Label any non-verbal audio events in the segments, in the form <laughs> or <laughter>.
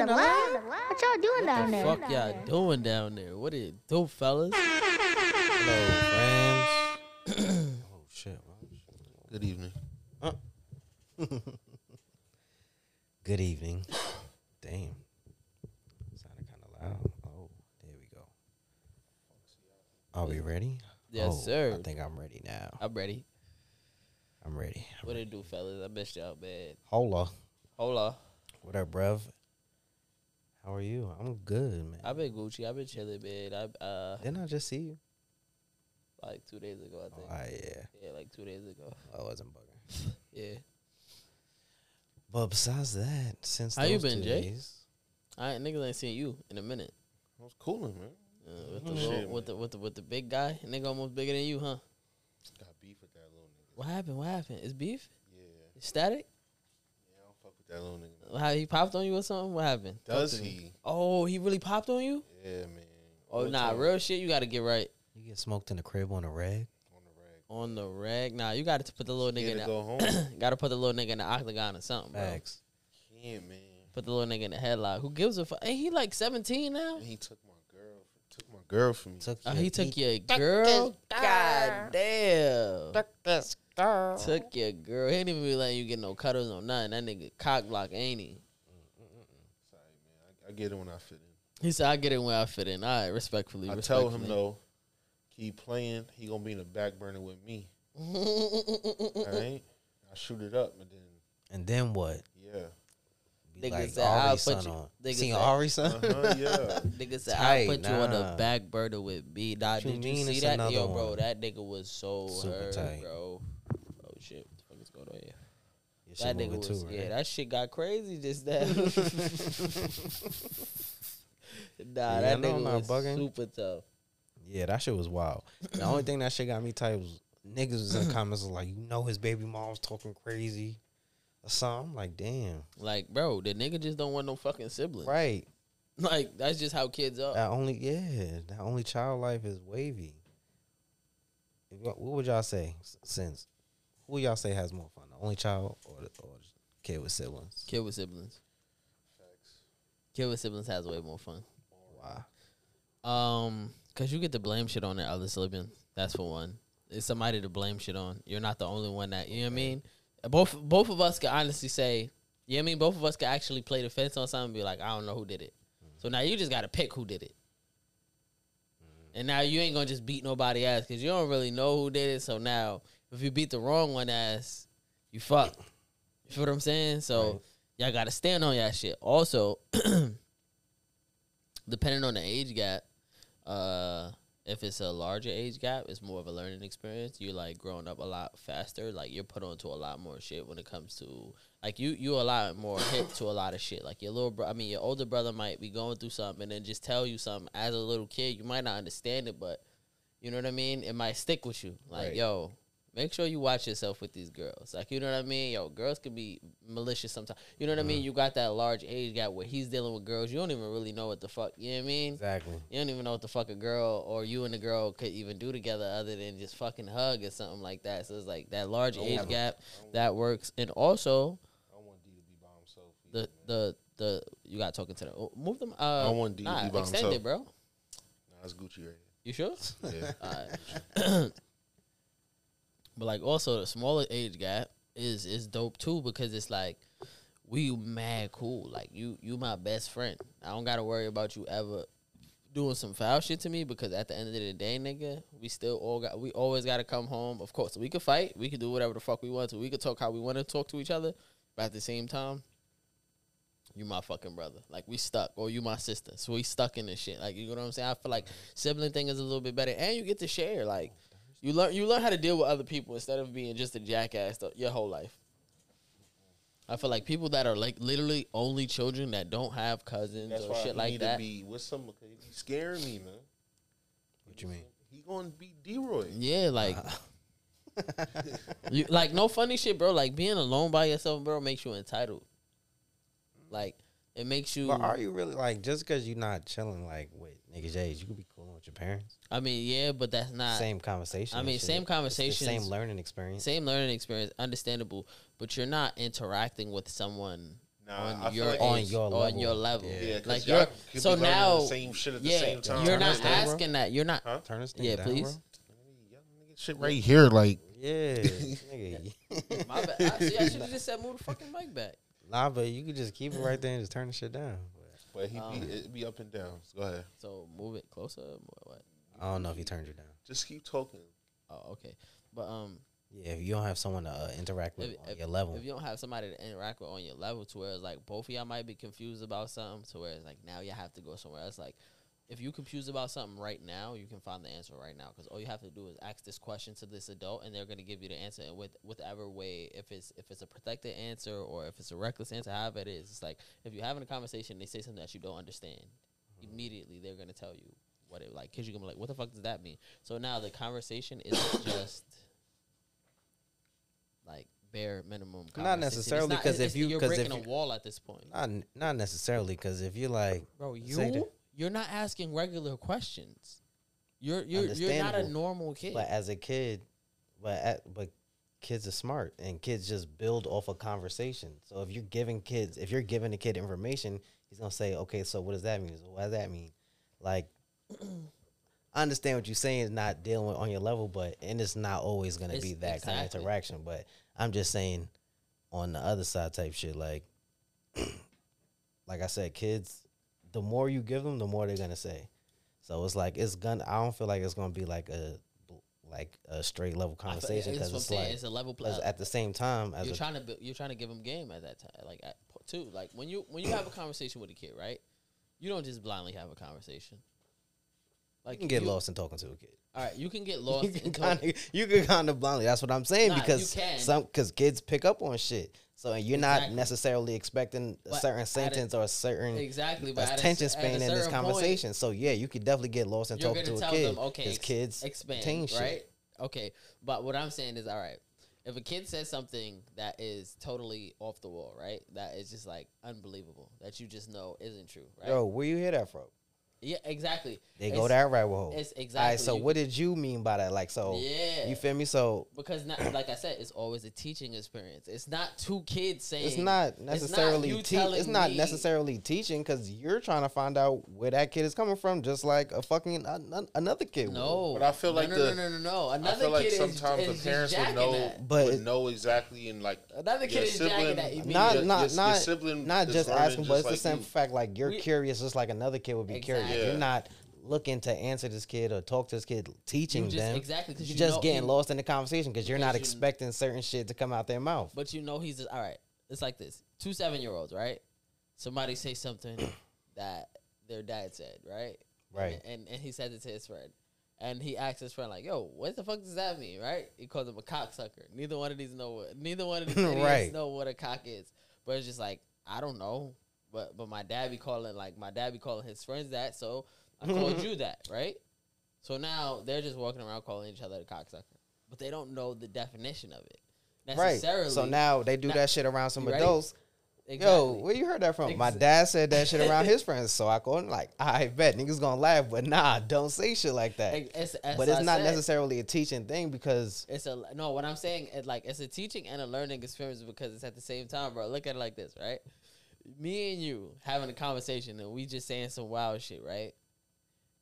on the line? What y'all doing down there? What the fuck y'all doing down there? What it do, fellas? Hello, friends. <clears throat> oh shit. Good evening. <laughs> Good evening. Damn. Sounded kind of loud. Oh, there we go. Are we ready? Yes, Oh, sir. I think I'm ready now. I'm ready. I'm ready. What it do, fellas? I missed y'all bad. Hola. Hola. What up, bruv? How are you? I'm good, man. I've been Gucci. I've been chilling, man. I uh Didn't I just see you? like two days ago, I Oh, think. ah, yeah. Yeah, like two days ago. I wasn't bugging. <laughs> Yeah. But besides that, since How you been, two Jay? days- I ain't niggas ain't seen you in a minute. I was cooling, man. Uh, with the Oh, little, shit, with the with the with the big guy, nigga almost bigger than you, huh? Got beef with that little nigga. What happened? What happened? It's beef? Yeah. Static? Yeah, I don't fuck with that little nigga. How he popped on you or something? What happened? Does to me. he? Oh, he really popped on you? Yeah, man. Oh All the nah, time. real shit. You got to get right You get smoked in the crib on a rag? On the rag. on the rag. Nah, you got to put the little nigga Scared in to the, go <clears throat> home. got to put the little nigga in the octagon or something, bro. Bags. Can't, man. Put the little nigga in the headlock. Who gives a fuck? Ain't he like 17 now? And he took my girl. My girl from me. Took Oh, your he took eat- your girl. God damn. Took your girl. He ain't even be letting you get no cuddles no nothing. That nigga cock block, ain't he? Sorry, man. I, I get it when I fit in. He said, "I get it when I fit in." All right, respectfully. I tell him respectfully. though, keep playing. He gonna be in the back burner with me. <laughs> All right. I shoot it up and then And then what? yeah. Be Nigga like said, "I'll Ari's put son you- on. nigga Seen said- Ari son? Uh-huh, yeah. <laughs> Nigga said, Tight, "I put you on the back burner with B." Nah, What you did you mean see it's that? Yo, bro, one? that nigga was so Super hurt, tight. bro. Oh shit, what the fuck is going on here? Your That nigga moving was too, yeah, that shit got crazy just now. <laughs> <laughs> nah, Yeah, that nigga was bugging. super tough. Yeah, that shit was wild. The only thing that shit got me tight was niggas was in the <coughs> comments was like, you know, his baby mom's talking crazy or something. I'm like, damn, Like, bro, the nigga just don't want no fucking sibling. right? <laughs> Like, that's just how kids are. That only, yeah, that only child life is wavy. What would y'all say? Since who y'all say has more fun, the only child or the, or kid with siblings? Kid with siblings. Facts. Kid with siblings has way more fun. Wow. Um, cause you get to blame shit on the other sibling. That's for one. It's somebody to blame shit on. You're not the only one that you know what I mean. Both both of us can honestly say, you know what I mean. Both of us can actually play the fence on something and be like, I don't know who did it. So now you just got to pick who did it. And now you ain't gonna just beat nobody ass because you don't really know who did it. So now if you beat the wrong one ass, you fuck. You feel what I'm saying? So Right. y'all got to stand on y'all shit. Also, <clears throat> depending on the age gap, uh, if it's a larger age gap, it's more of a learning experience. You're like growing up a lot faster. Like you're put onto a lot more shit when it comes to like you you a lot more hip to a lot of shit. Like your little bro, I mean your older brother might be going through something and then just tell you something as a little kid. You might not understand it, but you know what I mean. It might stick with you. Like Right. yo, make sure you watch yourself with these girls. Like you know what I mean. Yo, girls can be malicious sometimes. You know what I mean. You got that large age gap where he's dealing with girls. You don't even really know what the fuck. You know what I mean. Exactly. You don't even know what the fuck a girl or you and the girl could even do together other than just fucking hug or something like that. So it's like that large age gap that works. And also I want D to be by himself. the either, man. the the you got talking to them. Oh, Move them. Uh, I want D to be by extend himself. it, bro. Nah, that's Gucci right here. You sure? Yeah. <laughs> <laughs> but like also the smaller age gap is is dope too because it's like we mad cool. Like you you my best friend. I don't gotta worry about you ever doing some foul shit to me because at the end of the day, nigga, we still all got we always gotta come home. Of course, we could fight, we could do whatever the fuck we want to. We could talk how we want to talk to each other, but at the same time, you my fucking brother. Like we stuck, or you my sister. So we stuck in this shit. Like you know what I'm saying? I feel like sibling thing is a little bit better, and you get to share. Like you learn, you learn how to deal with other people instead of being just a jackass the, your whole life. I feel like people that are like literally only children that don't have cousins That's or why shit he like need that. to be with some. He's scaring me, man. What you mean? He gonna be D-Roy. Yeah, like, uh-huh. <laughs> you, like no funny shit, bro. Like being alone by yourself, bro, makes you entitled. Like it makes you. But are you really like just because you're not chilling like with niggas age, you could be cooling with your parents? I mean, yeah, but that's not same conversation. I mean, same conversation, same learning experience. same learning experience, understandable. But you're not interacting with someone Nah, on your like On age, your on level. your level. Yeah. Yeah, 'cause like y'all you're could so be now the same shit at the yeah, same time. you're not Understand, bro? asking that. You're not. Huh? Turn this thing Yeah, down, please. bro. Shit right here, like Yeah. My bad. I, see, I should have just said move the fucking mic back. Nah, but you could just keep it right there and just turn the shit down. But he Um, be it be up and down. So go ahead. So move it closer. What? what? I don't know if he turned you down. Just keep talking. Oh, okay. But um, Yeah, if you don't have someone to uh, interact with if, on if- your level, if you don't have somebody to interact with on your level, to where it's like both of y'all might be confused about something, to where it's like now you have to go somewhere else. Like if you're confused about something right now, you can find the answer right now because all you have to do is ask this question to this adult, and they're gonna give you the answer. And with whatever way, if it's if it's a protected answer or if it's a reckless answer, however it is, it's like if you're having a conversation, and they say something that you don't understand, mm-hmm. immediately they're gonna tell you what it like because you're gonna be like, what the fuck does that mean? So now the conversation isn't <coughs> just like bare minimum. Not necessarily, 'cause if you- you're 'cause if breaking a you- wall at this point, not not necessarily because if you're like, bro. You. You're not asking regular questions. You're you're you're not a normal kid. but as a kid, but at, but kids are smart and kids just build off a conversation. So if you're giving kids, if you're giving a kid information, he's gonna say, okay, so what does that mean? So what does that mean? Like, <clears throat> I understand what you're saying is not dealing with on your level, but and it's not always gonna It's- be that kind of interaction. But I'm just saying, on the other side type shit, like, <clears throat> like I said, kids, the more you give them, the more they're gonna say. So it's like it's gonna. I don't feel like it's gonna be like a like a straight level conversation because what it's like it's a level play. at the same time as You're a, trying to bu- you're trying to give them game at that time, like at, too. Like when you when you have a conversation with a kid, right? You don't just blindly have a conversation. Like you can get you- lost in talking to a kid. All right, you can get <laughs> lost. You can kind of <laughs> you can kind of blindly. That's what I'm saying Nah, because some because kids pick up on shit. So you're not necessarily expecting a But certain at a- sentence or a certain exactly, but at a attention cer- at span in this certain point, conversation. so yeah, you could definitely get lost talking gonna to a kid. them, okay, ex- kids expand, attain shit. right? Okay, but what I'm saying is, all right, if a kid says something that is totally off the wall, right? That is just like unbelievable that you just know isn't true, right? Yo, where you hear that from? Yeah, exactly. They go It's- that rabbit hole. It's exactly. right, so you- what did you mean by that? Like, so Yeah. you feel me? So because not, <clears throat> like I said, it's always a teaching experience. It's not two kids saying. it's not necessarily you te- it's not me- necessarily teaching because you're trying to find out where that kid is coming from, just like a fucking an- an- another kid. would. No, But I feel No, like no, the- no, no, no, no. I feel like kid is- sometimes is, the just parents would know that. But would know exactly and like Another kid is jacking that. sibling- not your- not your- your not sibling not just asking, but it's the same fact. Like you're curious, just like another kid would be curious. Exactly. You're not looking to answer this kid or talk to this kid, teaching just- them. exactly, 'cause You're you just know- getting you- lost in the conversation because you're not because you- expecting certain shit to come out their mouth. But you know he's just, all right. It's like this: two seven year olds, right? Somebody say something <coughs> that their dad said, right? Right. And, and and he said it to his friend, and he asked his friend like, "Yo, what the fuck does that mean?" Right? He calls him a cocksucker. Neither one of these know what. Neither one of these <laughs> Right. know what a cock is. But it's just like I don't know. But but my dad be calling like my dad be calling his friends that, so I called you that, <laughs> right? So now they're just walking around calling each other a cocksucker, but they don't know the definition of it Right. necessarily. So now they do Now- that shit around some adults. exactly. Yo, where you heard that from? My dad said that shit around his <laughs> friends, so I called him like, I bet niggas gonna laugh, but nah, don't say shit like that. It's- but it's I not said, necessarily a teaching thing because It's a no. What I'm saying is like it's a teaching and a learning experience because it's at the same time, bro. Look at it like this, right? Me and you having a conversation and we just saying some wild shit, right?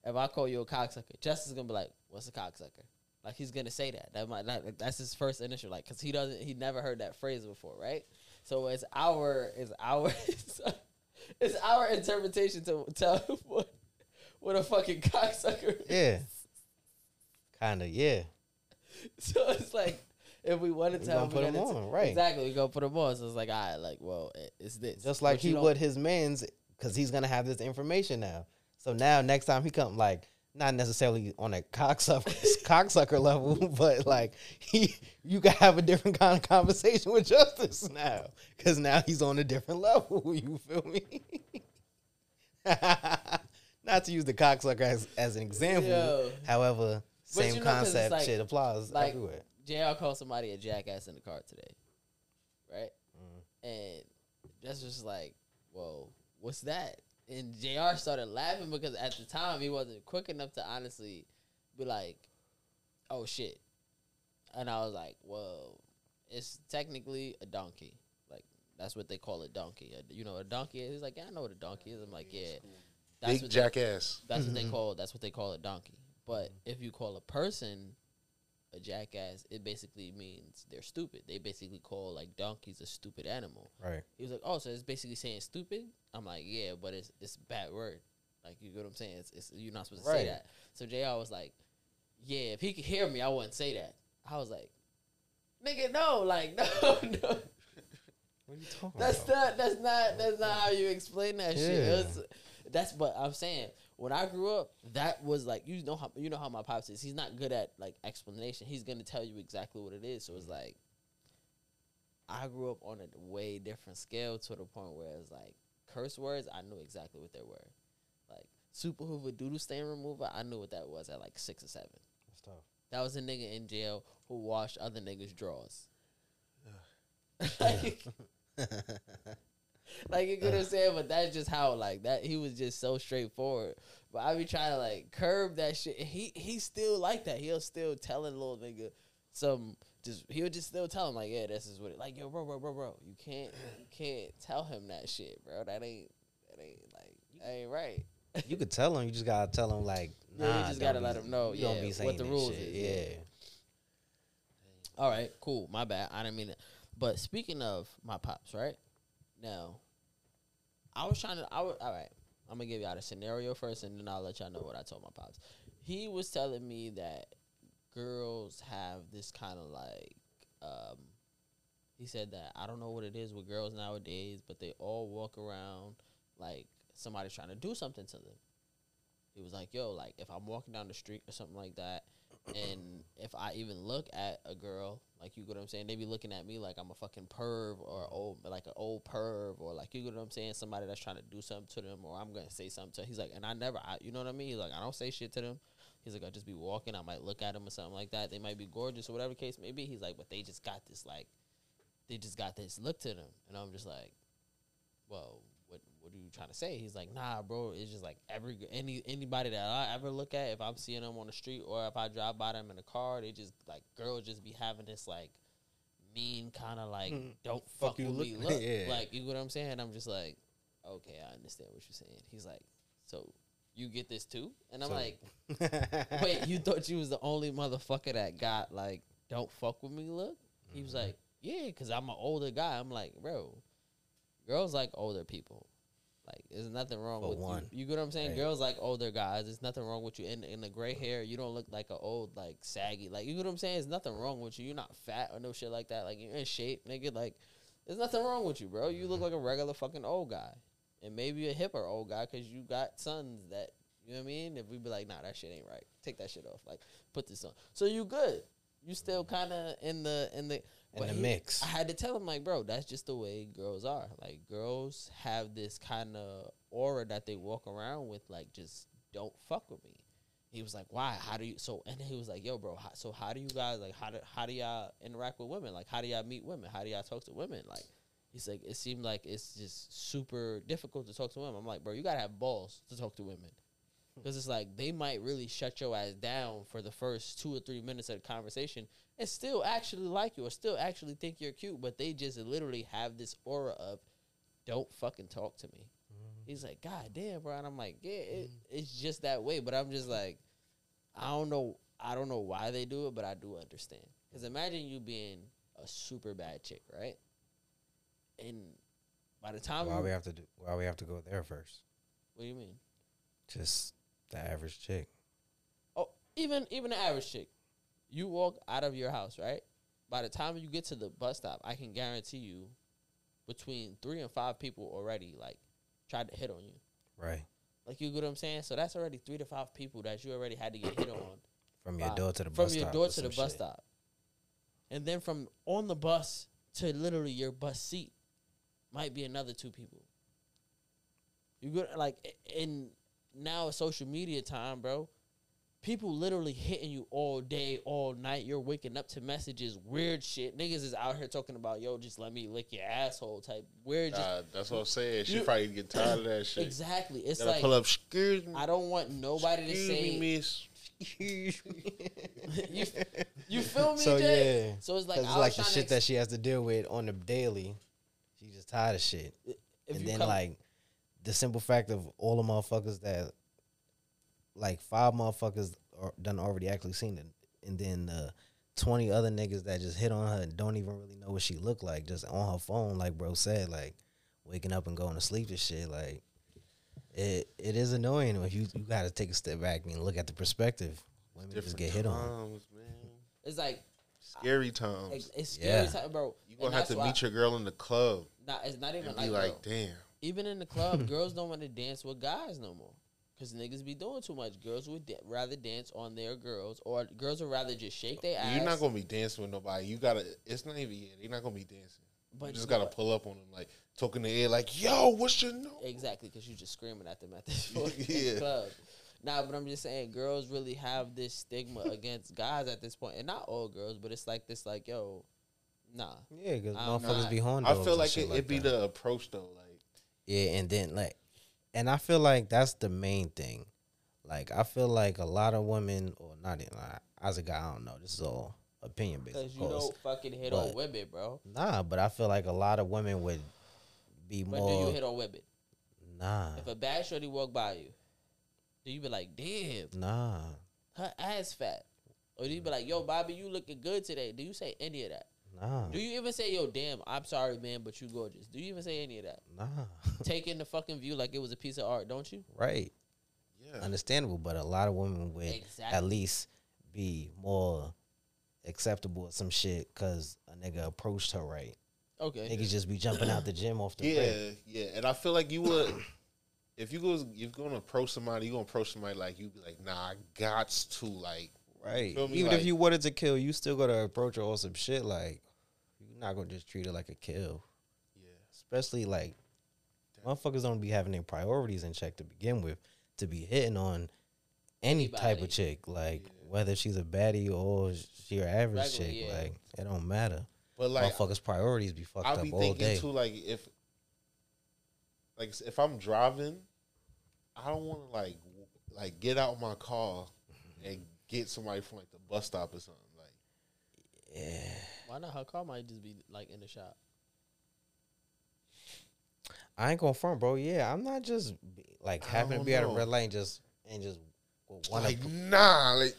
If I call you a cocksucker, Justin's gonna be like, "What's a cocksucker?" Like he's gonna say that. That might not. That's his first initial, like, cause he doesn't. He never heard that phrase before, right? So it's our, it's our, <laughs> it's our interpretation to tell <laughs> what, what a fucking cocksucker. is. yeah, kind of yeah. So it's like if we wanted to, put we 'em gotta on, right. Exactly, we gonna put them on. So it's like, all right, like, well, it's this. Just like But he would his man's, because he's gonna have this information now. So now next time he come, like not necessarily on a cocksucker <laughs> cocksucker level, <laughs> but like he, you can have a different kind of conversation with Justice now, because now he's on a different level. <laughs> You feel me? not to use the cocksucker as as an example, Yo. however, But same you know, concept like- shit applies like everywhere. JR called somebody a jackass in the car today, right? Mm. And Justice was like, "Whoa, what's that?" And Jr. started laughing because at the time he wasn't quick enough to honestly be like, "Oh shit," and I was like, "Well, it's technically a donkey." Like That's what they call a donkey. A- you know, what a donkey is. He's like, yeah, I know what a donkey is. I'm like, yeah. That's Big what they- jackass. that's what they call. That's what they call a donkey. But if you call a person a jackass, it basically means they're stupid. They basically call like donkeys a stupid animal. Right. He was like, "Oh, so it's basically saying stupid." I'm like, "Yeah, but it's it's a bad word. Like you get what I'm saying? It's, it's you're not supposed to say that." So Jr. was like, "Yeah, if he could hear me, I wouldn't say that." I was like, "Nigga, no, like <laughs> no, no, What are you talking that's about? not that's not that's not how you explain that shit." Was- that's what I'm saying. When I grew up, that was like you know how you know how my pops is. He's not good at like explanation. He's gonna tell you exactly what it is. So it's mm-hmm. like I grew up on a way different scale to the point where it's like curse words. I knew exactly what they were. Like super hoover doodle stain remover. I knew what that was at like six or seven. That's tough. That was a nigga in jail who washed other niggas' drawers. <laughs> like, <laughs> like you could have said, but that's just how like that. He was just so straightforward. But I be trying to like curb that shit. He he still like that. He'll still tell a little nigga some. Just he'll just still tell him like, yeah, this is what it like. Yo, bro, bro, bro, bro. You can't you can't tell him that shit, bro. That ain't that ain't like that ain't right. you could tell him. You just gotta tell him like, nah. <laughs> Yeah, you just gotta don't let him know, You don't yeah, be what saying the that rules shit. is, Yeah. yeah. All right, cool. My bad. I didn't mean it. But speaking of my pops, right now, I was trying to. I was, all right. I'm gonna give y'all the scenario first, and then I'll let y'all know what I told my pops. He was telling me that girls have this kind of like. Um, he said that I don't know what it is with girls nowadays, but they all walk around like somebody's trying to do something to them. He was like, "Yo, like if I'm walking down the street or something like that, and if I even look at a girl, like you get what I'm saying, they be looking at me like I'm a fucking perv or old, like an old perv or like you get what I'm saying, somebody that's trying to do something to them, or I'm gonna say something to. He's like, and I never, I, you know what I mean? He's like, I don't say shit to them. He's like, I just be walking, I might look at them or something like that. They might be gorgeous or whatever case may be. He's like, but they just got this like, they just got this look to them, and I'm just like, well, what are you trying to say? He's like, nah, bro. It's just like every any anybody that I ever look at, if I'm seeing them on the street or if I drive by them in a car, they just like girls just be having this like mean kind of like Mm. don't fuck, Fuck you with me look- <laughs> look. yeah. Like you know what I'm saying? I'm just like, okay, I understand what you're saying. He's like, so you get this too? And I'm So- like, <laughs> wait, you thought you was the only motherfucker that got like don't fuck with me look? He was Mhm. like, yeah, because I'm an older guy. I'm like, bro, girls like older people. Like, there's nothing wrong For with one. you. You get what I'm saying? Right. Girls like older guys. There's nothing wrong with you. In in the gray hair, you don't look like an old like saggy. Like you get what I'm saying? There's nothing wrong with you. You're not fat or no shit like that. Like you're in shape, nigga. Like there's nothing wrong with you, bro. You look mm-hmm. like a regular fucking old guy, and maybe a hipper old guy because you got sons that you know what I mean. If we be like, nah, that shit ain't right. Take that shit off. Like put this on. So you good. You still mm-hmm. kind of in the in the In but the he- mix. I had to tell him like, bro, that's just the way girls are. Like girls have this kind of aura that they walk around with, like just don't fuck with me. He was like, why? How do you? So and then he was like, yo, bro. How, so how do you guys like? How do how do y'all interact with women? Like how do y'all meet women? How do y'all talk to women? Like he's like, it seemed like it's just super difficult to talk to women. I'm like, bro, you gotta have balls to talk to women. Because it's like they might really shut your ass down for the first two or three minutes of the conversation and still actually like you or still actually think you're cute, but they just literally have this aura of don't fucking talk to me. Mm-hmm. He's like, God damn, bro. And I'm like, yeah, it, mm-hmm. it's just that way. But I'm just like, I don't know. I don't know why they do it, but I do understand. Because imagine you being a super bad chick, right? And by the time Why we have to do? Why we have to go there first? what do you mean? Just the average chick. Oh, even even the average chick, you walk out of your house, right? By the time you get to the bus stop, I can guarantee you, between three and five people already like tried to hit on you. Right. Like you get what I'm saying? So that's already three to five people that you already had to get hit on From your door to the from bus your door to the bus shit. stop, and then from on the bus to literally your bus seat might be another two people. You good? Like in now it's social media time, bro. People literally hitting you all day, all night. You're waking up to messages, weird shit. Niggas is out here talking about, yo, just let me lick your asshole type. Weird, just Nah, that's what I'm saying. She You- probably get tired of that shit. exactly. It's Gotta like pull up. Excuse me. I don't want nobody to say. me, miss. <laughs> you, you feel me, So Jay? yeah, So it's like Cause I it's was like the shit ex- that she has to deal with on the daily. She just tired of shit. If and you then come- like the simple fact of all the motherfuckers that like five motherfuckers are done already actually seen it, and then the twenty other niggas that just hit on her and don't even really know what she looked like, just on her phone, like bro said, like waking up and going to sleep and shit, like. It it is annoying if you you got to take a step back and look at the perspective. Women just get hit on. man. it's like Scary times. it's, it's scary, Yeah. time, bro. you And gonna have to why- meet your girl in the club Not, it's not even and like, like, damn. Even in the club, <laughs> girls don't want to dance with guys no more. Cause niggas be doing too much. Girls would da- rather dance on their girls, or girls would rather just shake their ass. You're not gonna be dancing with nobody. You gotta. It's not even. Yeah, they're not gonna be dancing. But you just gotta pull up on them, like talking to the air, like, "Yo, what's your no?" Exactly, because you're just screaming at them at this <laughs> <laughs> fucking Yeah. club. Nah, but I'm just saying, girls really have this stigma against guys at this point, and not all girls, but it's like this, like, yo, nah. Yeah, because motherfuckers not- be horn I feel like shit it, like it be the approach though. Like, Yeah, and then like, and I feel like that's the main thing. Like, I feel like a lot of women, or not even like, as a guy, I don't know. This is all opinion based, Because you course. don't fucking hit on but- women, bro. Nah, but I feel like a lot of women would be But more. But do you hit on women? nah, If a bad shorty walk by you, do you be like, damn, nah, her ass fat? Or do you be like, yo, Bobby, you looking good today? Do you say any of that? Nah, Do you even say, yo, damn, I'm sorry, man, but you gorgeous? Do you even say any of that? nah. <laughs> Taking the fucking view like it was a piece of art, don't you? right, yeah, understandable. But a lot of women would Exactly. at least be more acceptable of some shit because a nigga approached her right. Okay. Niggas just be jumping out the gym off the yeah, rip. yeah. And I feel like you would, if you go, if you're gonna approach somebody, you're gonna approach somebody like you be like, "Nah, I got to like." Right. Even Like- if you wanted to kill, you still gotta approach her on some shit. Like, you're not gonna just treat her like a kill. Yeah, Especially like, motherfuckers don't be having their priorities in check to begin with. To be hitting on any type of chick, like Yeah. whether she's a baddie or she your average Regular, chick, yeah. like it don't matter. but like motherfuckers' priorities be fucked I'll up be all thinking day. too, like if, like if I'm driving, I don't want to like like get out my car mm-hmm. and get somebody from like the bus stop or something. Like, yeah. Why not? Her car might just be like in the shop. I ain't gonna front, bro. Yeah, I'm not just like I having to don't be at a red light and just and just want like to nah, like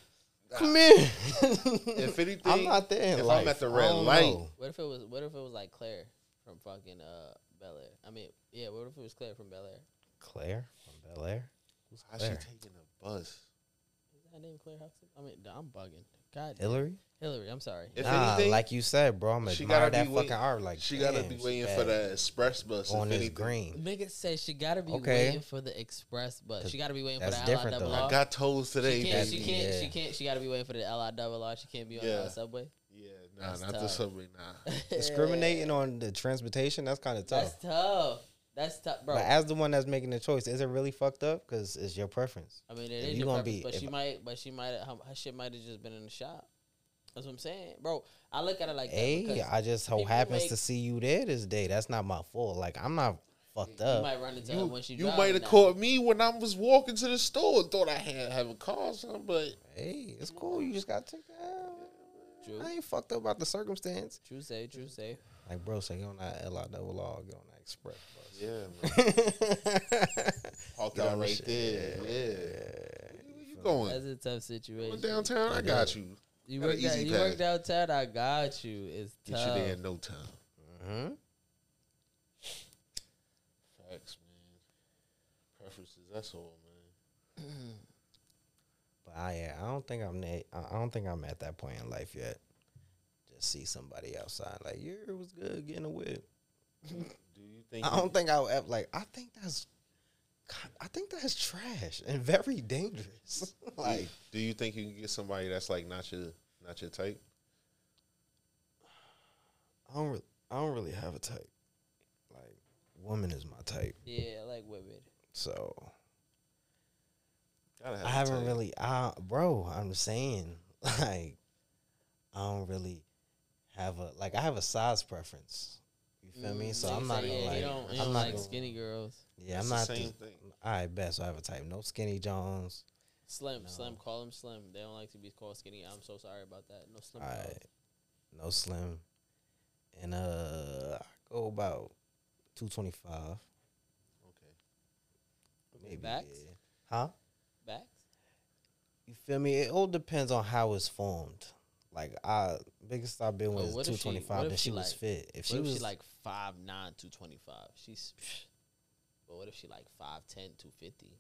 come in. if <laughs> anything, I'm not there. In if I'm at the red don't light, know. What if it was? What if it was like Claire from fucking uh Bel Air? I mean, yeah. What if it was Claire from Bel Air? Claire from Bel Air. Who's how's she taking a bus? Is that name Claire Huxton? I mean, I'm bugging. God, damn. Hillary? Hillary. I'm sorry. If nah, anything, like you said, bro, I'm she gotta that be fucking wait- art. Like she gotta damn, be waiting for the express bus. on if this anything. green. Nigga said she gotta be Okay. waiting for the express bus. 'Cause She gotta be waiting for that's the different, LIRR. though. I got told today. She can't. that- She can't. She can't. She gotta be waiting for the LIRR. She can't be on Yeah. the subway. yeah, nah, That's not the subway. Nah, <laughs> Discriminating on the transportation, that's kind of tough. That's tough. That's tough, bro. But as the one that's making the choice, is it really fucked up? Because it's your preference. I mean, it if is you your gonna preference, be- but if- she might, but she might, her, her shit might have just been in the shop. That's what I'm saying, bro. I look at it like Hey, because I just so happens make- to see you there this day. That's not my fault. Like I'm not fucked you up. might run into her you, when she you might have now. caught me when I was walking to the store and thought I had have a car or something, but Hey, it's cool. You just gotta take that. out. True, I ain't fucked up about the circumstance. true say, true say. Like bro, say get on that L I double R, get on that express yeah, man. <laughs> bus. Parked Get out on the right shit. there. Yeah. Where you going? That's a tough situation. Going downtown, I got you. You Got an work, down, easy you work pass. downtown. I got you. It's Get tough. you there in no time. hmm Facts, man. Preferences. That's all, man. <clears throat> But I, yeah, I don't think I'm na- I I don't think I'm at that point in life yet. Just see somebody outside like, yeah, it was good getting a whip. Do you <laughs> think? I don't think I'll ever like. I think that's, God, I think that's trash and very dangerous. <laughs> like, Do you think you can get somebody that's like not your not your type? I don't, re- I don't really have a type. Like, woman is my type, Yeah, I like women. so Gotta have I a haven't type. really. I, bro, I'm saying <laughs> like, I don't really have a like. I have a size preference. You feel me? Mm, So I'm not say, gonna yeah, like. don't, I'm don't not like gonna, skinny girls. Yeah, It's I'm the not. same the- thing. All right, bet. So I have a type. No skinny Jones. Slim, No. slim. Call them slim. They don't like to be called skinny. I'm so sorry about that. No slim. All girls. no slim. And uh, I go about two twenty five. Okay. Maybe. Backs? Yeah. Huh? Backs. You feel me? It all depends on how it's formed. Like I biggest I've been with But is what two she- twenty what five, if and she she was fit. If What she if was she like five nine, two twenty five? She's. But what if she like 5'10", 250?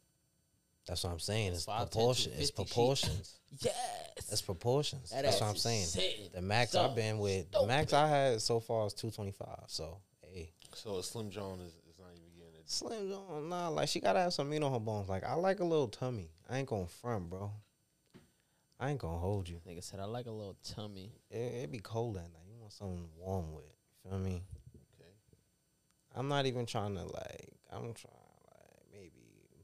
that's what I'm saying. It's 5'10", proportion. It's 250, she- proportions. <laughs> Yes. It's proportions. That That's what I'm saying. sitting. The max So I've been with, the max. I had so far is two twenty five. So hey, So a Slim John is, is not even getting it. Slim John, nah, like she gotta have some meat on her bones. Like I like a little tummy. I ain't gonna front, bro. I ain't gonna hold you. Nigga said I like a little tummy. It, it be cold at night. You want something warm with. You feel me? Okay. I'm not even trying to like. I'm trying like maybe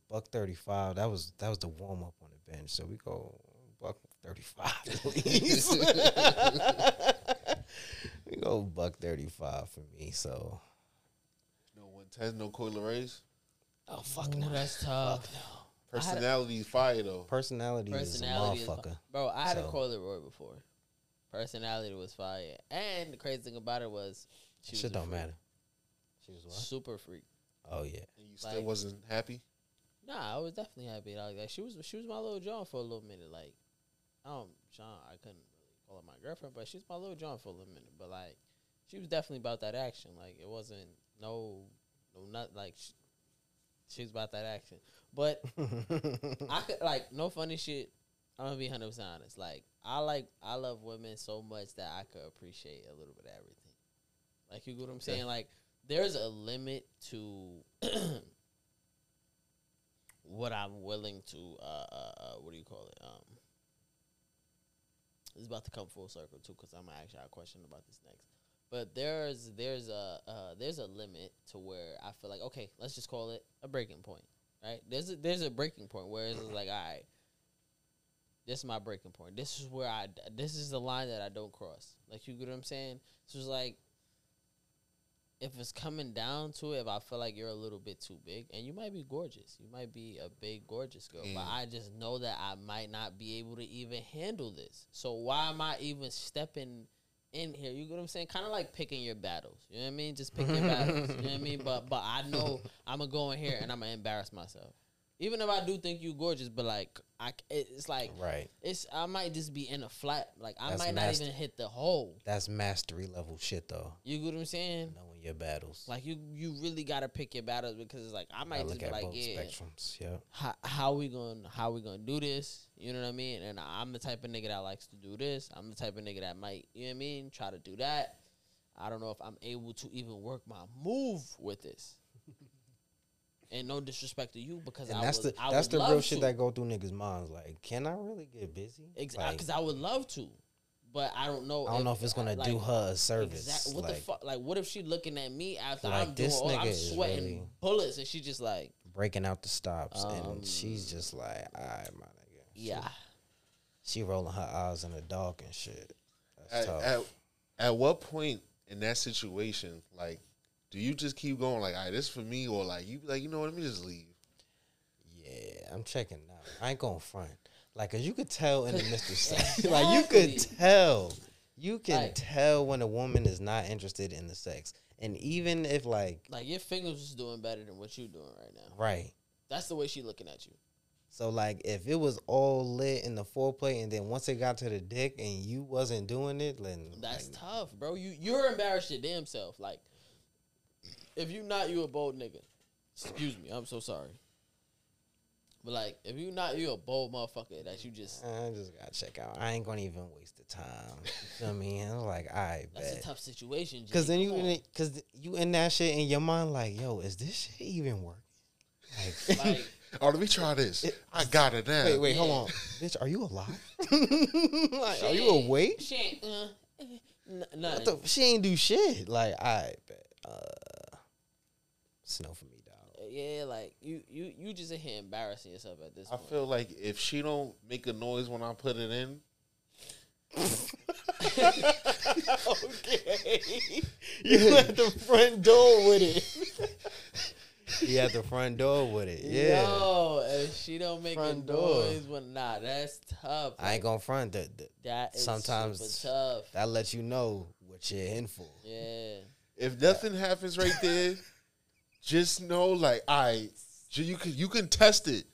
buck thirty five. That was that was the warm up on the bench. So we go buck thirty five, <laughs> please. <laughs> we go buck thirty five for me. So No one test, no Coil Rays. oh fuck Ooh, no. that's tough. I had a- Personality is fire though. Personality, Personality is is a motherfucker. Bro, I had a So- Coil Roy before. Personality was fire, and the crazy thing about it was she was Shit a don't freak. matter. She was what? Super freak. Oh yeah. And you still Like- wasn't happy. Nah, I was definitely happy. Like, like she was, she was my little John for a little minute. Like, um, John, I couldn't really call her my girlfriend, but she was my little John for a little minute. But like, she was definitely about that action. Like, it wasn't no, no, not like she, she was about that action. But <laughs> I could like no funny shit. I'm gonna be hundred percent honest. Like, I like, I love women so much that I could appreciate a little bit of everything. Like, you get what I'm saying? Like, there's a limit to <clears throat> what I'm willing to uh, uh, uh what do you call it? Um it's about to come full circle too because I'm gonna actually have a question about this next. But there's there's a uh, there's a limit to where I feel like okay, let's just call it a breaking point, right? There's a, there's a breaking point where it's like all right, this is my breaking point. This is where I this is the line that I don't cross. Like you get what I'm saying? So it's like if it's coming down to it, if I feel like you're a little bit too big, and you might be gorgeous, you might be a big, gorgeous girl, but Mm. I just know that I might not be able to even handle this. So why am I even stepping in here? You get what I'm saying? Kind of like picking your battles. You know what I mean? Just pick your <laughs> battles. You know what I mean? But but I know I'm gonna go in here and I'm gonna embarrass myself. Even if I do think you gorgeous, but like I, it's like right. it's I might just be in a flat. Like I That's might not even hit the hole. That's mastery level shit though. You get what I'm saying? Knowing your battles. Like you, you really gotta pick your battles because it's like I might just look at like, both yeah, spectrums. Yeah. how, how we gonna how we gonna do this? You know what I mean? And I'm the type of nigga that likes to do this. I'm the type of nigga that might, you know what I mean, try to do that. I don't know if I'm able to even work my move with this. <laughs> and no disrespect to you because And I that's the I that's the real shit to. that go through niggas' minds. Like, can I really get busy? Exactly, Like, because I would love to, but I don't know. I don't know if it's gonna like, do her a service. Exactly. What like, the fuck? Like, what if she looking at me after Like, I'm doing this all? nigga I'm is sweating really- bullets, and she just like, breaking out the stops, Um, and she's just like, "All right, my nigga." She- yeah. She, rolling her eyes in the dark and shit. That's At, tough. at, at what point in that situation, like, do you just keep going like, all right, this for me, or like you like, you know what, let me just leave. yeah, I'm checking out. I ain't going front. Like, cause you could tell in the Mr. <laughs> Sex. Exactly. like, you could tell. You can Like- tell when a woman is not interested in the sex. And even if, like, Like your fingers was doing better than what you're doing right now. right. That's the way she looking at you. So, like, if it was all lit in the foreplay, and then once it got to the dick and you wasn't doing it, then That's like, tough, bro. You you're embarrassed your damn self. Like, if you not, you a bold nigga. Excuse me, I'm so sorry. But like, if you not, you a bold motherfucker that you just. I just gotta check out. I ain't gonna even waste the time. You know what I mean? I'm like, I Bet. That's a tough situation. Cause then you, in it, cause you in that shit in your mind, like, yo, is this shit even working? Like, <laughs> like, <laughs> Oh, let me try this. I got it now. wait, wait, hold on, bitch, are you alive? <laughs> like, are you awake? She ain't. Uh, n- What nothing. the, she ain't do shit. Like, I bet. Uh, snow for me, dog. Yeah, like you, you, you just in here embarrassing yourself at this I point. feel like if she don't make a noise when I put it in, <laughs> okay. you <laughs> at the front door with it. you at the front door with it. Yeah. Yo, if she don't make Front a door. noise when nah, that's tough. I ain't gonna front that. that- That is sometimes- super tough. That lets you know what you're in for. Yeah. if nothing happens right there, just know, like, I, you can you can test it.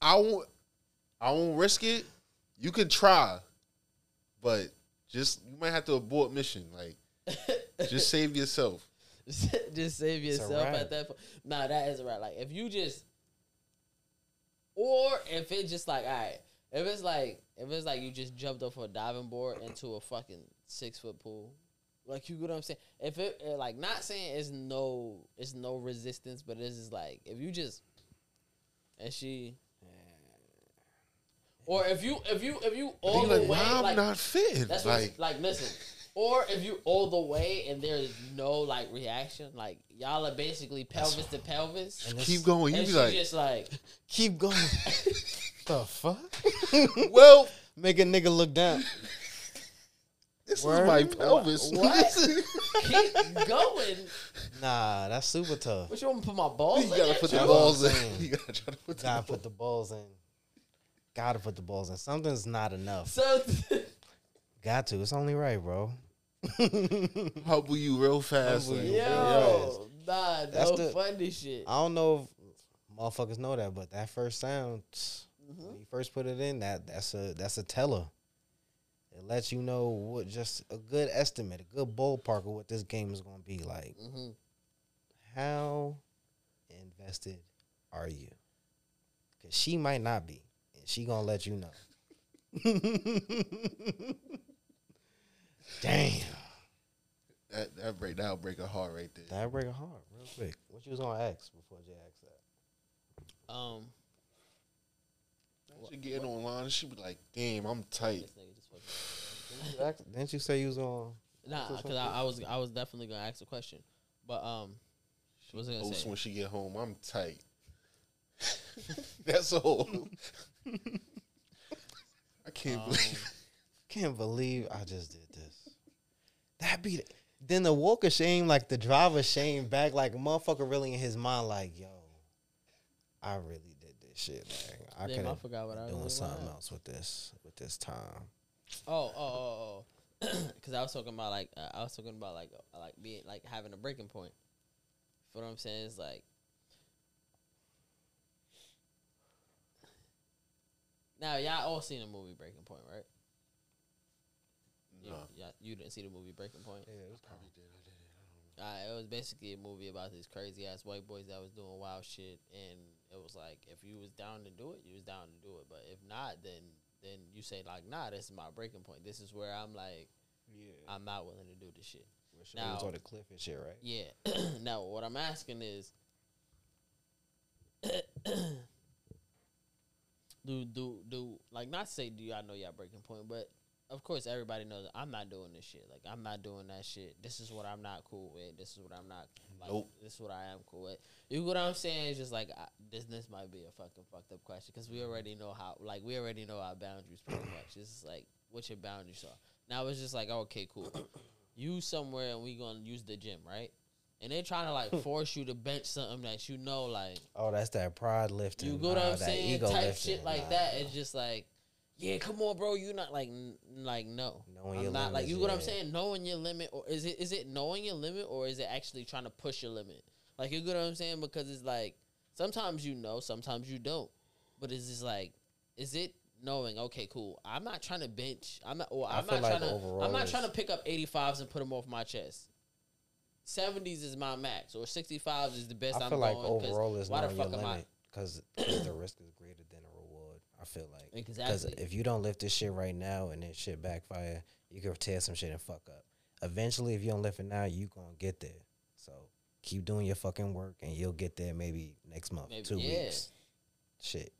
I won't, I won't risk it. You can try, but just you might have to abort mission. Like, <laughs> just save yourself. <laughs> just save yourself at that point. Nah, that is right. Like if you just, or if it's just like, all right, if it's like, if it's like you just jumped off a diving board into a fucking six foot pool, like you get what I'm saying. If it eh, like not saying it's no, it's no resistance, but it's just like if you just, and she. Or if you if you if you all the like, way nah, I'm like not fitting. that's Like, like, listen. Or if you all the way and there's no like reaction, like y'all are basically pelvis to pelvis, And keep going. You and be she like, just like, Keep going. <laughs> the fuck? <laughs> well, Make a nigga look down. This Word? is my pelvis. <laughs> What? keep going. Nah, that's super tough. What you want me to put my balls? In? You gotta that put the balls in. saying. You gotta try to put the Gotta put the balls in. Gotta put the balls in. Something's not enough. So <laughs> Got to. It's only right, bro. <laughs> Humble you real fast. Humble like, you. yo, nah, That's no the- funny shit. I don't know if motherfuckers know that, but that first sound, Mm-hmm. when you first put it in, that that's a that's a teller. It lets you know what just a good estimate, a good ballpark of what this game is going to be like. hmm How invested are you? Because she might not be, and she gonna let you know. Damn, that that break that'll break a heart right there. that break a heart real quick. What you was gonna ask before Jay asked that? Um, She getting online, she be like, "Damn, I'm tight." This nigga just fucking- Didn't you, ask, didn't you say you was gonna? Nah, because I, I was I was definitely gonna ask a question, but um, what was gonna say? when she get home, I'm tight. <laughs> That's all. I can't Um, believe. <laughs> Can't believe I just did this. That be the, then the walk of shame, like the driver shame back, like motherfucker really in his mind, like yo, I really did this shit. Man. I Damn, could I have forgot what I was doing gonna something else with this with this time. Oh, oh, oh, oh. <clears throat> Because I was talking about like uh, I was talking about like uh, like being like having a breaking point. You know what I'm saying? It's like now y'all all seen the movie Breaking Point, right? You, No. yeah, you didn't see the movie Breaking Point. Yeah, it was Probably did. I did. Uh, it was basically a movie about these crazy ass white boys that was doing wild shit, and it was like if you was down to do it, you was down to do it. But if not, then then you say like, nah, this is my breaking point. This is where I'm like, yeah. I'm not willing to do this shit. Where she was now- on the cliff and shit, right? Yeah. <clears throat> now what I'm asking is, <coughs> do do do like not say do y'all know y'all breaking point, but of course everybody knows I'm not doing this shit. Like I'm not doing that shit. This is what I'm not cool with. This is what I'm not like. Nope. This is what I am cool with. You know what I'm saying? It's just like I, this. This might be a fucking fucked up question because we already know how. Like we already know our boundaries pretty much. It's like what your boundaries are. Now it's just like okay, cool. <coughs> You somewhere and we gonna use the gym, right? And they're trying to like <laughs> force you to bench something that you know, like Oh, that's that pride lifting. you go what oh, I'm saying, ego type lifting, shit like nah. that. It's just like, yeah, come on, bro. You're not like, n- like no, Knowing I'm your not like limits, you. What I'm saying, knowing your limit, or is it is it knowing your limit, or is it actually trying to push your limit? Like you get what I'm saying? Because it's like sometimes you know, sometimes you don't. But it's just like, is it knowing? Okay, cool. I'm not trying to bench. I'm not. Or I'm not like trying to. I'm not trying to pick up 85s and put them off my chest. 70s is my max, or 65s is the best I I'm feel like going. overall is why the knowing your fuck am I- limit because the risk is greater than a reward. I feel like because Exactly. if you don't lift this shit right now and then shit backfire, you could tear some shit and fuck up. Eventually, if you don't lift it now, you gonna get there. So keep doing your fucking work and you'll get there maybe next month, Maybe- two yeah. weeks. Shit.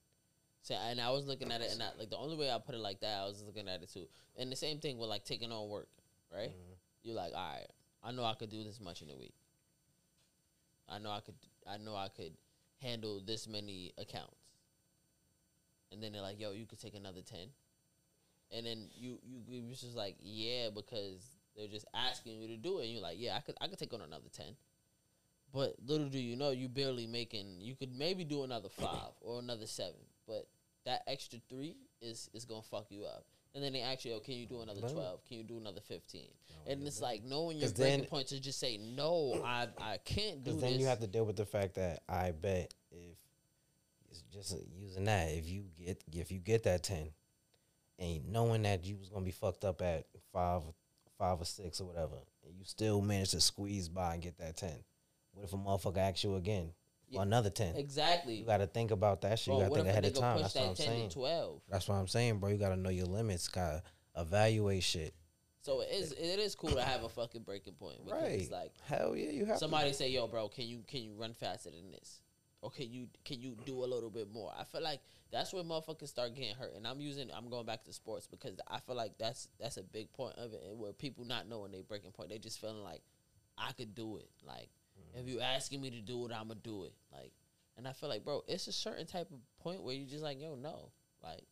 So, and I was looking at it, and I, like the only way I put it like that, I was looking at it too. And the same thing with like taking on work, right? Mhm. You're like, all right, I know I could do this much in a week. I know I could, I know I could handle this many accounts. And then they're like, yo, you could take another ten. And then you, you, you was just like, yeah, because they're just asking you to do it. And you're like, yeah, I could, I could take on another ten. But little do you know, you barely making. You could maybe do another five or another seven, but that extra three is is gonna fuck you up. And then they ask you, oh, can you do another 12? Can you do another 15? And it's like knowing your breaking then- points to just say, no, I, I can't do Because this. then you have to deal with the fact that I bet it's just using that, if you get if you get that ten, and knowing that you was gonna be fucked up at five, five or six or whatever, and you still manage to squeeze by and get that ten. What if a motherfucker asks you again Yeah, another ten? exactly. You got to think about that shit. Bro, you got to think ahead of time. That's what I'm that 10 saying. to 12? That's what I'm saying, bro. You got to know your limits. Got to evaluate shit. So it is it is cool to have a fucking breaking point because Right. it's like Hell yeah, you have. somebody say, "Yo, bro, can you can you run faster than this? Or can you can you do a little bit more?" I feel like that's where motherfuckers start getting hurt. And I'm using I'm going back to sports because I feel like that's that's a big point of it, and where people not knowing they breaking point, they just feeling like I could do it. Like if you asking me to do it, I'ma do it. Like, and I feel like, bro, it's a certain type of point where you just like, yo, no, like.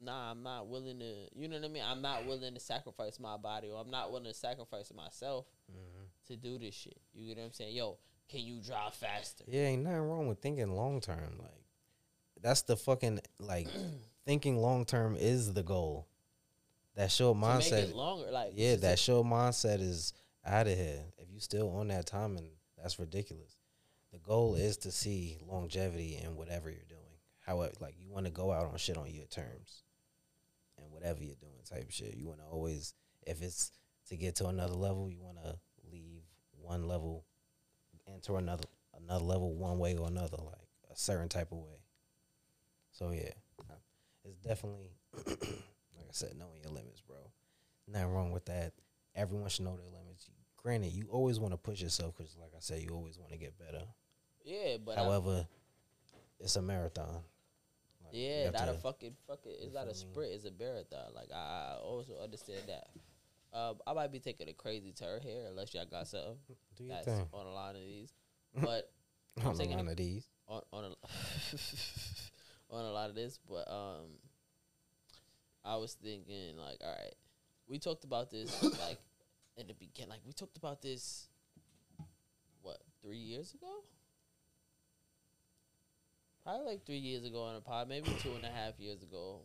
Nah, I'm not willing to. You know what I mean. I'm not willing to sacrifice my body, or I'm not willing to sacrifice myself Mhm. to do this shit. You get what I'm saying? Yo, can you drive faster? Yeah, ain't nothing wrong with thinking long term. Like that's the fucking like <clears throat> thinking long term is the goal. That short mindset, it longer, like yeah, that is short mindset is out of here. If you still on that time, and that's ridiculous. The goal is to see longevity in whatever you're doing. However, like you want to go out on shit on your terms, and whatever you're doing, type shit. You want to always, if it's to get to another level, you want to leave one level, enter another another level one way or another, like a certain type of way. So yeah, it's definitely <clears throat> like I said, knowing your limits, bro. Nothing wrong with that. Everyone should know their limits. Granted, you always want to push yourself because, like I said, you always want to get better. yeah, but I, However, it's a marathon. Like, yeah, not a to- fucking fucking. It's not a sprint. It's a marathon. Like I, I also understand that. Um, I might be taking a crazy turn here, unless y'all got something <laughs> do your that's thing. on a line of these. <laughs> But On the taking a- of these. on on a <laughs> on a lot of this, but um, I was thinking like, all right, we talked about this <coughs> like in the beginning, like we talked about this, what three years ago? Probably like three years ago on a pod, maybe two and a half years ago.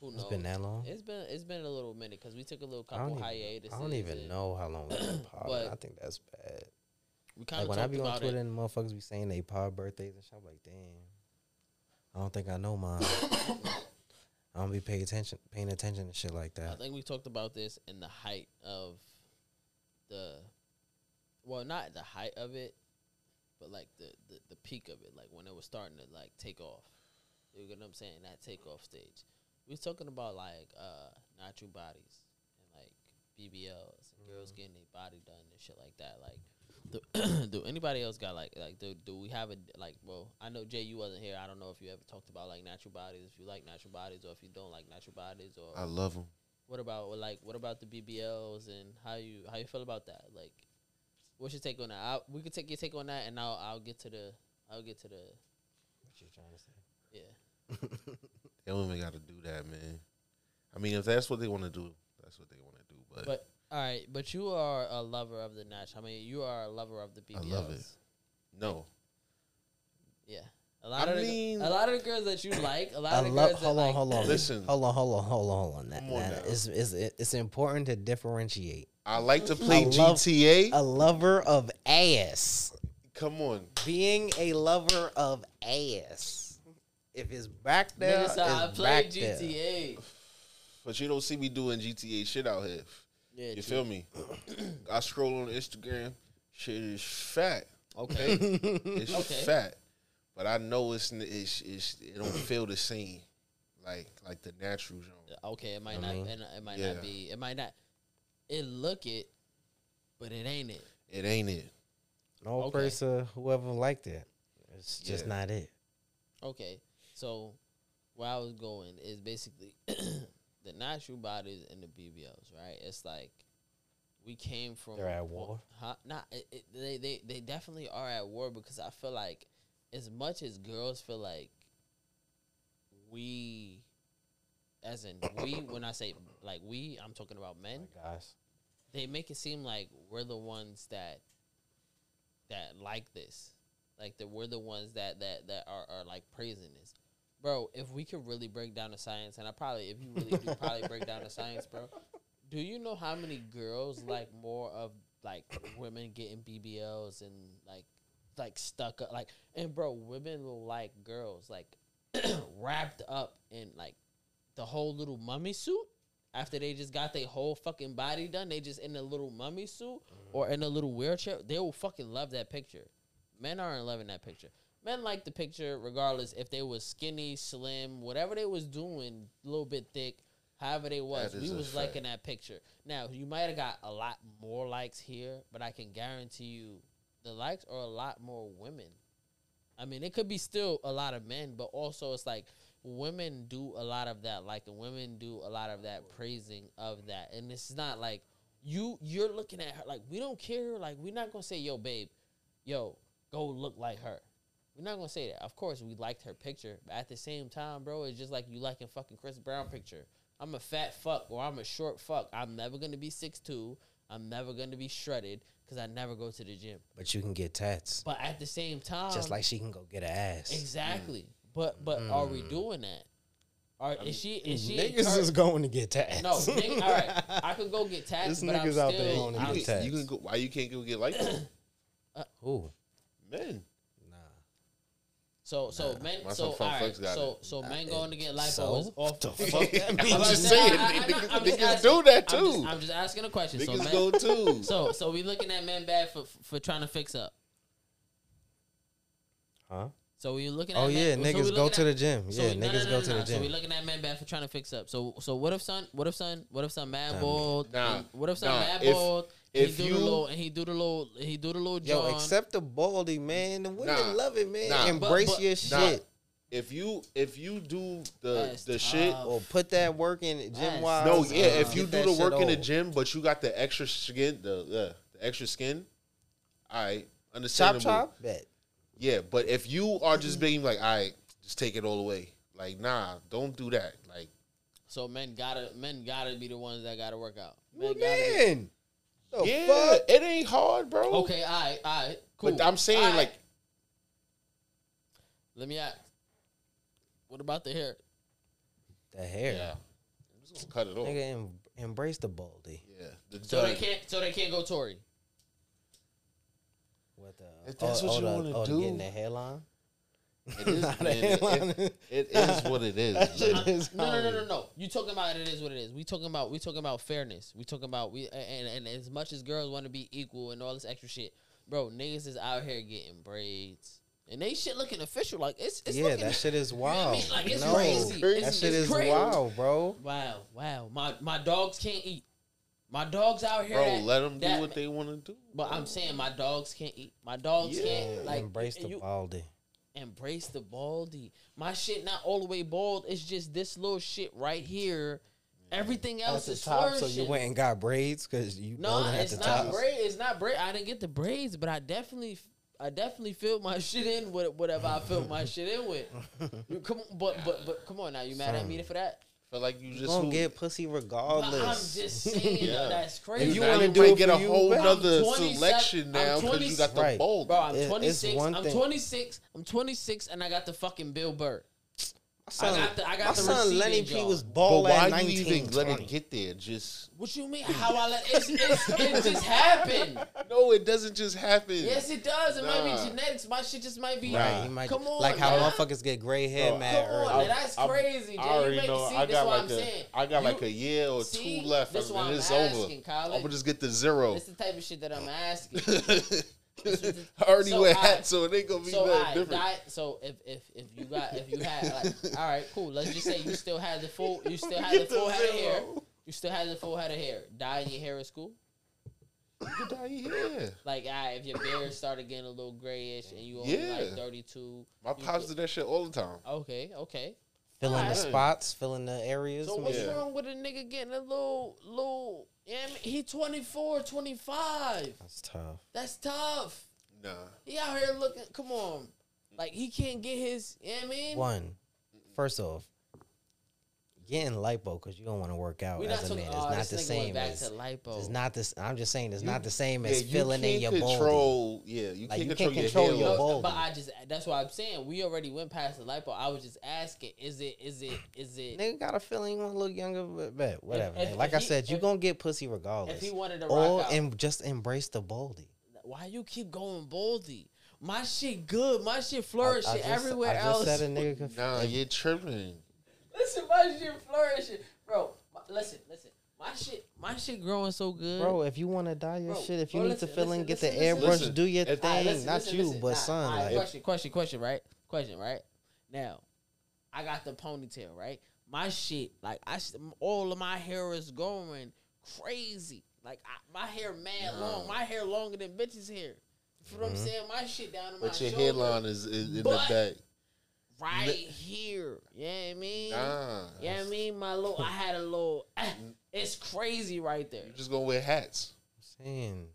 Who knows? It's been that long. It's been it's been a little minute because we took a little couple hiatus. I don't even know how long we've <clears throat> been pod. But- I think that's bad. We kind Like of when I be on Twitter it. and motherfuckers be saying they pod birthdays and shit, I'm like, damn. I don't think I know mine. <coughs> I don't be paying attention, paying attention to shit like that. I think we talked about this in the height of the, well, not the height of it, but like the, the the peak of it, like when it was starting to like take off. You get what I'm saying? That takeoff stage. We was talking about like uh natural bodies and like BBLs and girls Mm-hmm. getting their body done and shit like that. Like, do, <clears throat> do anybody else got like like do do we have a like? Well, I know Jay, you wasn't here. I don't know if you ever talked about like natural bodies, if you like natural bodies, or if you don't like natural bodies, or I love them. what about like what about the BBLs and how you how you feel about that? Like, what's your take on that? i we could take your take on that, and I'll I'll get to the I'll get to the What you trying to say? yeah. <laughs> They don't even got to do that, man. I mean, if that's what they want to do, that's what they want to do. But, But all right, but you are a lover of the natch. I mean, you are a lover of the I love it. no, Yeah, a lot I of mean- the, a lot of the girls that you like, a lot I of the love. girls that Hold on, like, hold on. Listen. Hold on, hold on, hold on, hold on. That, Come on that- now. it's, it's, it's important to differentiate. I like to play I love- GTA. A lover of ass. Come on, Being a lover of ass. If it's back there, Nigga said I it's play back there. GTA. but you don't see me doing GTA shit out here. Yeah, You true. feel me? I scroll on Instagram. Shit is fat. Okay. <laughs> It's Okay. fat, but I know it's, it's it's it don't <clears throat> feel the same, like like the natural genre. okay, it might I not. It, it might yeah. not be. It might not. It look it, but it ain't it. It ain't it. No Okay. person, whoever liked it, it's just Yeah. not it. Okay, so where I was going is basically <clears throat> the natural bodies and the BBLs, right? It's like we came from They're at war? Huh? Not it, it, they they they definitely are at war because I feel like as much as girls feel like we, as in <coughs> we, when I say like we, I'm talking about men Like, guys, they make it seem like we're the ones that that like this like that we're the ones that that that are, are like praising this bro, if we could really break down the science, and I probably, if you really do probably break down the science, bro. Do you know how many girls like more of like women getting BBLs and like like stuck up like and bro, women like girls like <clears throat> wrapped up in like the whole little mummy suit after they just got their whole fucking body done. They just in a little mummy suit or in a little wheelchair. They will fucking love that picture. Men aren't loving that picture. Men like the picture regardless if they was skinny, slim, whatever they was doing, a little bit thick, however they was. We was fact. liking that picture. Now you might have got a lot more likes here, but I can guarantee you the likes are a lot more women. I mean, it could be still a lot of men, but also it's like women do a lot of that, like and women do a lot of that praising of that, and it's not like you you're looking at her like we don't care, like we're not gonna say yo babe, yo go look like her. We're not gonna say that. Of course, we liked her picture, but at the same time, bro, it's just like you liking fucking Chris Brown picture. I'm a fat fuck or I'm a short fuck. I'm never gonna be six two. I'm never gonna be shredded because I never go to the gym. But you can get tats. But at the same time, Just like she can go get an ass. Exactly. But but are we doing that? Are is she is she Niggas is going to get tats. no? <laughs> Nigga, all right, I could go get taxed, This but I'm niggas still. out there going to get You tats. can, you can go. Why you can't go get like that? <coughs> Uh, Ooh, Men. Nah. so so men My so all right, Flex so it. so men going to get lipo so? is off. The fuck I'm means? about to just saying, niggas- I'm just niggas asking- do that I'm just, too. I'm just asking a question. So Niggas men, go too. <laughs> so so we looking at men bad for for trying to fix up. Huh? So we looking at Oh men, yeah, so niggas go looking to the gym. So Yeah, we- no, niggas no, no, go no, to no. the So we looking at men bad for trying to fix up. So so what if son? What if son? What if son mad Damn. bald? Nah, what if son nah, mad if- bald? If he do you- the little and he do the little he do the little Yo, John. accept the baldy, man. The women Nah. love it, man. Nah. Embrace But- but- your Nah. shit. If you if you do the That's the shit, tough. Or put that work in gym That's- wise. no, Uh, yeah. If you do the work in the gym, but you got the extra skin, the uh, the extra skin, I right, chop understandable. chop, bet. Yeah, but if you are just being like, all right, just take it all away. Like, nah, don't do that. Like, so men gotta men gotta be the ones that gotta work out. Men Well, gotta be- man, the yeah, fuck. it ain't hard, bro. Okay, all right, all right, cool. But I'm saying, All right. like, let me ask. What about the hair? The hair, yeah, I'm just gonna cut it off. nigga, em- embrace the baldy. Yeah, the So they can't so they can't go Tory. What the? If that's oh, what you oh, wanna oh, do. getting the hairline. It is, Nah, man, it- it- it is what it is. That shit is No, no, no, no, no. You talking about it is what it is. We talking about we talking about fairness. We talking about we and, and as much as girls want to be equal and all this extra shit, bro. Niggas is out here getting braids and they shit looking official. Like it's it's yeah, looking, that shit is You know I wild. mean? Like, it's no, crazy. that It's- shit it's is crazy. wild, bro. Wow, wow. My my dogs can't eat. My dogs out here. Bro, that- let them do that- what they want to do. But I'm saying my dogs can't eat. My dogs Yeah. can't like embrace the you, baldy. Embrace the baldy. My shit not all the way bald. It's just this little shit right here. Everything else is top, so you went and got braids because you No, it's not top. braid. It's not braid. I didn't get the braids, but I definitely, I definitely filled my <laughs> shit in with whatever I filled my shit in with. You <laughs> come, on, but but but come on now, you mad at me for that? Feel like you You just gonna who- get pussy But regardless. I'm just saying, <laughs> Yeah. that's crazy. If you now wanna do it get a whole bro. nother selection now because you got the Right. bold. Bro, I'm 26. I'm thing. 26. I'm 26, and I got the fucking Bill Burr. My son, I got the- I got my the son Lenny P jar. was But bald why at you 19, even let it get there? Just What you mean? How I let it's, it's, it just <laughs> happened? no, it doesn't just happen. Yes, it does. It might be genetics. My shit just might be. Right, might Come on, like how man. motherfuckers get gray hair Bro, mad Come on, man. That's I'm- crazy, Jay. I already make- know. see, I got like I'm a, got You- like a year or see, two left, this and then I'm it's asking, over. Khaled. I'm gonna just get the zero. It's the type of shit that I'm asking. <laughs> <laughs> I already So, wear I- hats, so it ain't gonna be So, that alright, different. that, so if if if you got if you had like <laughs> all right, cool. Let's just say you still had the full you still had the full head of hair. You still had the full head of hair. Dyeing your hair at school. You dye your hair. Like, alright, if your beard started getting a little grayish and you only Yeah. like 32. My you pops could- did that shit all the time. Okay, okay. filling the spots, filling the areas. So man. what's Yeah. wrong with a nigga getting a little, little? Yeah, I mean, he 24, 25. That's tough. That's tough. Nah. He out here looking. Come on, like he can't get his. You know what I mean? One, first off, getting lipo because you don't want to work out We not as a man. It's Oh, not the same as. lipo. It's not this. I'm just saying it's You- not the same as you filling in can't your baldy. control. Yeah, you Like, can't you control, can't control your, your hair. but. I just that's why I'm saying we already went past the lipo. I was just asking, is it is it is it Nigga got a feeling you want to look younger, but bet whatever. if- nigga. like if I he- said, you if- gonna get pussy regardless. if he wanted to or rock out? em- just embrace the baldy. why you keep going boldy? My shit good. My shit I- flourishing I everywhere I just else. said a nigga <laughs> could. Nah, you're tripping. Listen, my shit flourishing, bro. My, listen, listen. My shit, my shit growing so good, Bro, if you want to dye your Bro, shit, if you bro, need listen, to fill in, get listen, the airbrush, Listen, do your if- thing. Alright, listen, not listen, you, listen. but Nah, son. alright, like, question, question, question, right? Question, right? Now, I got the ponytail, right? My shit, like I, s- all of my hair is going crazy. Like I, my hair mad long. My hair longer than bitches' hair. You know what I'm Mm-hmm. saying? My shit down to my But your shoulder, headline is, is in the But- back. Right here. You know what I mean? Nah. You know what I mean? My little, I had a little. <laughs> Eh, it's crazy right there. You just gonna wear hats. I'm saying,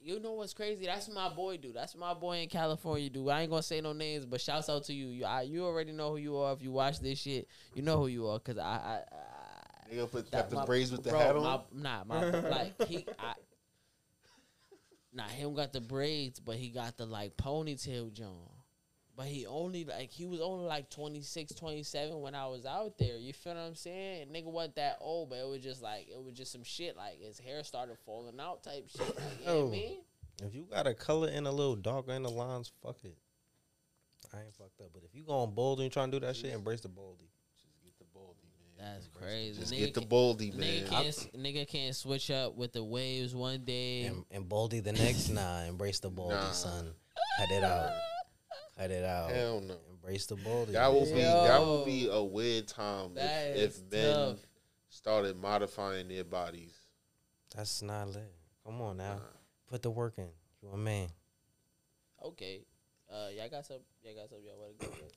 You know what's crazy? That's my boy, dude. That's my boy in California, dude. I ain't gonna say no names, but shouts out to you. You, I, you already know who you are. If you watch this shit, you know who you are. Cause I, I, I They gonna put that got the braids with the bro, hat on. my- nah, my like <laughs> he, I, nah, him got the braids, but he got the like ponytail, John. But he only like he was only like 26, 27 when I was out there. You feel what I'm saying? Nigga wasn't that old, but it was just like it was just some shit. Like his hair started falling out, type shit. Like, you know what Oh. I mean? if you got a color in a little darker in the lines, fuck it. I ain't fucked up. But if you going bold and you trying to do that shit, embrace the boldy. Just get the baldy, man. That's crazy. Just nigga get the can't- baldy, man. Nigga can't, s- nigga can't switch up with the waves one day. And, and boldy the next, nah, embrace the boldy, Nah. son. Cut it out. Cut it out. Hell no. Embrace the boldy. That will be that Yo. would be a weird time That if, is if men tough. started modifying their bodies. That's not lit. Come on now. Nah. Put the work in. You a man. Okay. Uh, y'all got some. Y'all got some. Y'all want to go with?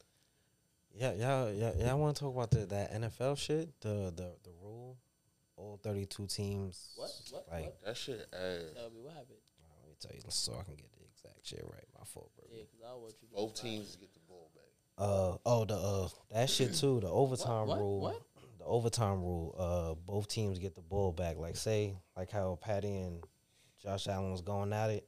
Yeah, y'all, y'all, y'all want to talk about the that NFL shit? The the the rule, all thirty two teams. What? What? Like, what? That shit ass. Tell me what happened. let me tell you, so I can get the exact shit right. My fault, bro. Yeah, because I want you. Both teams get the ball back. Uh oh, the uh that shit too. The overtime what? rule. What? The overtime rule. Uh, both teams get the ball back. Like say, like how Patty and Josh Allen was going at it,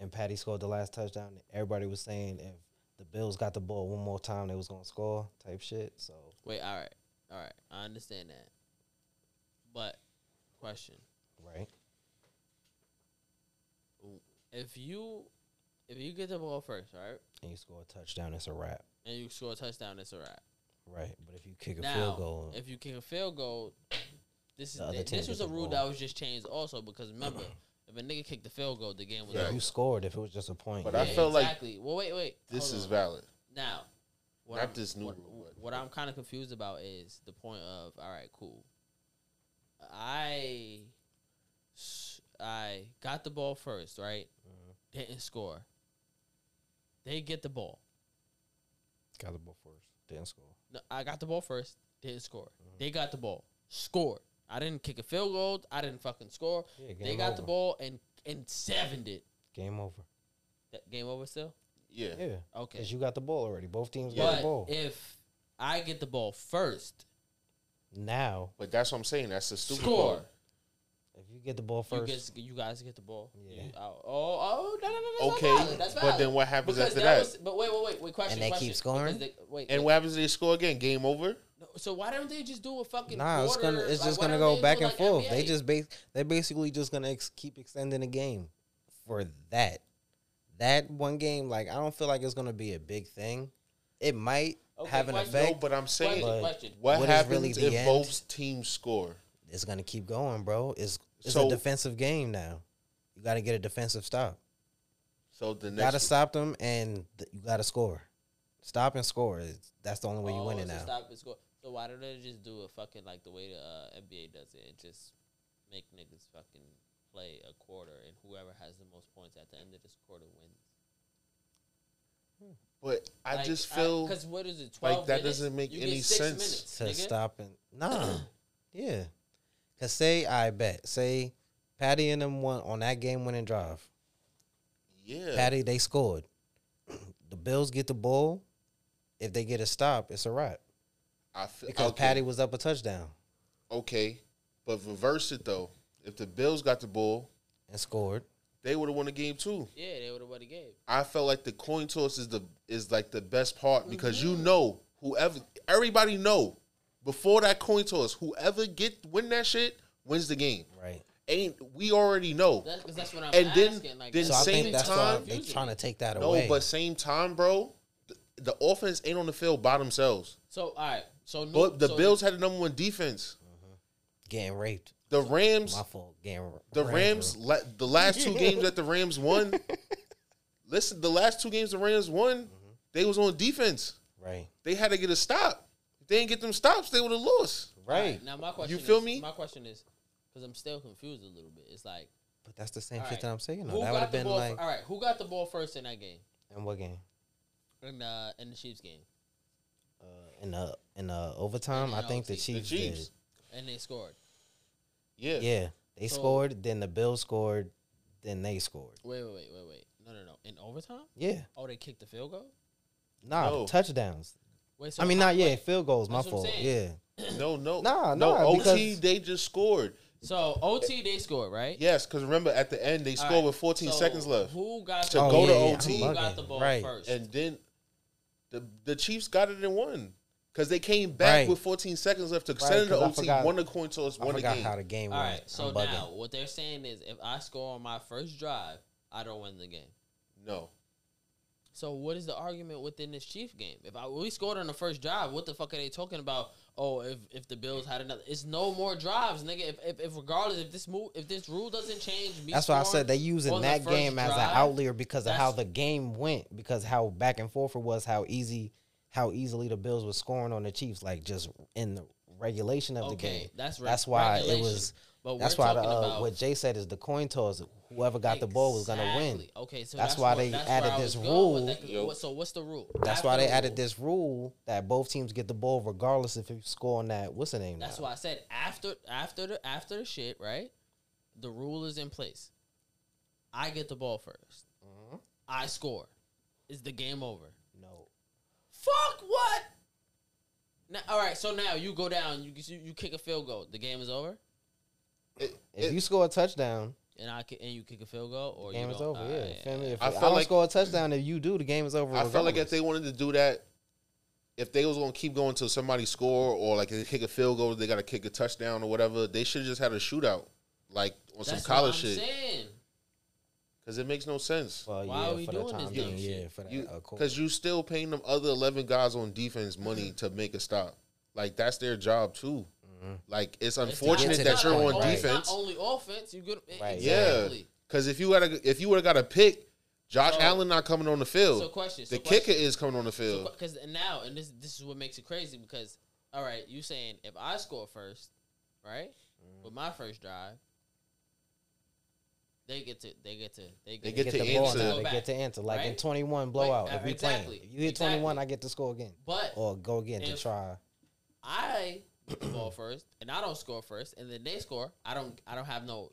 and Patty scored the last touchdown. Everybody was saying if the Bills got the ball one more time, they was gonna score. Type shit. So Wait. All right. All right. I understand that. But, question: right. If you, if you get the ball first, right, And you score a touchdown, it's a wrap. and you score a touchdown, it's a wrap. Right. But if you kick a now, field goal, if you kick a field goal, this is The th- this was a rule ball. that was just changed also because remember, <clears throat> if a nigga kicked the field goal, the game was Yeah. over. you scored, if it was just a point, But yeah. I felt like exactly. Well, wait, wait. This is on. valid. Now, what Not I'm, this new what, rule, what I'm kind of confused about is the point of all right, cool. I I got the ball first, right? Mm-hmm. Didn't score. They get the ball. got the ball first, didn't score. No, I got the ball first. Didn't score. Mm-hmm. They got the ball. Scored. I didn't kick a field goal. I didn't fucking score. Yeah, they game got the ball and and sevened it. Game over. That game over still. Yeah. Yeah. Okay. Because you got the ball already. Both teams got the ball. if I get the ball first, now, But that's what I'm saying. That's the stupid score. part. if you get the ball You, first, you guys get the ball. Yeah. You- oh, oh, oh, no, no, no, no. Okay, That's valid. But then what happens Because after that? that? Was, but wait, wait, wait, wait. Question. And they keep scoring? They, wait, and wait. what happens if they score again? Game over? No, so why don't they just do a fucking? nah, it's gonna, it's Like, just gonna go back and like forth. They just base, they're basically just gonna ex- keep extending the game for that, that one game. Like I don't feel like it's gonna be a big thing. It might Okay, have an question. No, effect. but I'm saying, Question, But- question. what, what is happens really if end? both teams score? it's gonna keep going, bro. It's it's So- a defensive game now. You got to get a defensive stop. So the You got to stop them, and th- you got to score. Stop and score. It's, that's the only way you Oh, win it so now. Stop and score. So why don't they just do it fucking like the way the uh, NBA does it and just make niggas fucking play a quarter and whoever has the most points at the end of this quarter wins. but I Like, just feel because what is it? Twelve like that minutes? doesn't make You any sense. Minutes, to nigga. stop and <clears throat> nah, yeah. Cause say I bet say Patty and them won on that game winning drive. Yeah. Patty they scored. <clears throat> the Bills get the ball. If they get a stop, it's a wrap. I feel because okay, Patty was up a touchdown Okay, but reverse it though. If the Bills got the ball, and scored. they would have won the game too. Yeah, they would have won the game. I felt like the coin toss is the is like the best part because Mm-hmm. you know whoever everybody know before that coin toss, whoever get win that shit wins the game. Right. Ain't we already know? That's, 'cause that's what I'm And then- Like, then So I same think that's time- they're trying to take that no, away. No, but same time, bro. The, the offense ain't on the field by themselves. So all right. So New- But the so Bills had the number one defense. getting raped. The Rams, My fault. Getting the Rams, la- the last two games that the <laughs> Rams won. listen, the last two games the Rams won, Mm-hmm. they was on defense. Right. They had to get a stop. If they didn't get them stops, they would have lost. Right Now my question. You feel is, me? My question is, because I'm still confused a little bit. It's like, But that's the same shit right, that I'm saying. who though. That would have been ball? like all right, who got the ball first in that game? in what game? In uh, in the Chiefs game, Uh, in the in the overtime, In I the think the OT. Chiefs, The Chiefs. and they scored. Yeah. Yeah, they So- scored. Then the Bills scored. Then they scored. Wait, wait, wait, wait, wait. No, no, no. In overtime? Yeah. Oh, they kicked the field goal. Nah, No. touchdowns. Wait, so I mean, not yeah, wait, field goals. My That's what fault. Yeah. No, no. Nah, no. nah, OT, they just scored. So OT they scored, right? Yes, because remember at the end they All scored right, with 14 so seconds left, Who got To the go ball? to yeah, yeah, OT. Who got the ball Right. first? and then the the Chiefs got it and won because they came back Right. with 14 seconds left to Right, send it to 'cause I OT, forgot- won the coin toss, I won the game. how the game All went. right. So now what they're saying is, if I score on my first drive, I don't win the game. no, So what is the argument within this Chief game? If I we scored on the first drive, what the fuck are they talking about? Oh, if if the Bills had another, it's no more drives, nigga. If if, if regardless, if this move, if this rule doesn't change, me That's why I said they using the that first game as an outlier because of how the game went, because how back and forth it was, how easy, how easily the Bills were scoring on the Chiefs, like just in the regulation of the game. that's that's why it was. But That's why the, uh, about what Jay said is the coin toss. Whoever got the ball was gonna win. Okay, so That's that's, why what- they that's added this was going with rule. that, 'cause Yo. what- So what's the rule? That's After why they the added rule. this rule that both teams get the ball regardless if you score on that. What's the name? That's now? why I said after after the after the shit, right? The rule is in place. I get the ball 1st Mhm. I score. Is the game over? No. Fuck what? Now, all right, so now you go down, you you, you kick a field goal. The game is over, It- If it- you score a touchdown, and I ki- and you kick a field goal, or game you is over. All yeah, right, feel me? If I I, don't like- score a touchdown, if you do, the game is over. I felt like if they wanted to do that, if they was gonna keep going till somebody score or like they kick a field goal, they got to kick a touchdown or whatever. They should have just had a shootout, like on some college what I'm shit, saying. because it makes no sense. Well, Why yeah, are we for doing this time being, yeah, for that. You uh, course. because you still paying them other eleven guys on defense money to make a stop. Like that's their job too. Mhm. Like it's It's unfortunate to that that you're on right. Not defense. only offense. You good? Right. Exactly. Because if you had a, if you would have got a pick, Josh So- Allen not coming on the field. So question. So the question. kicker is coming on the field. Because now, and this this is what makes it crazy. Because all right, you saying if I score first, right, Mm-hmm. with my first drive, they get to they get to they get, They They get get to the ball answer. now. They back. get to answer. Like in 21 blowout. uh, if we exactly. playing, if you hit 21, Exactly. I get to score again, But or go again to try. I get the ball first, and I don't score first, and then they score. I don't I don't have no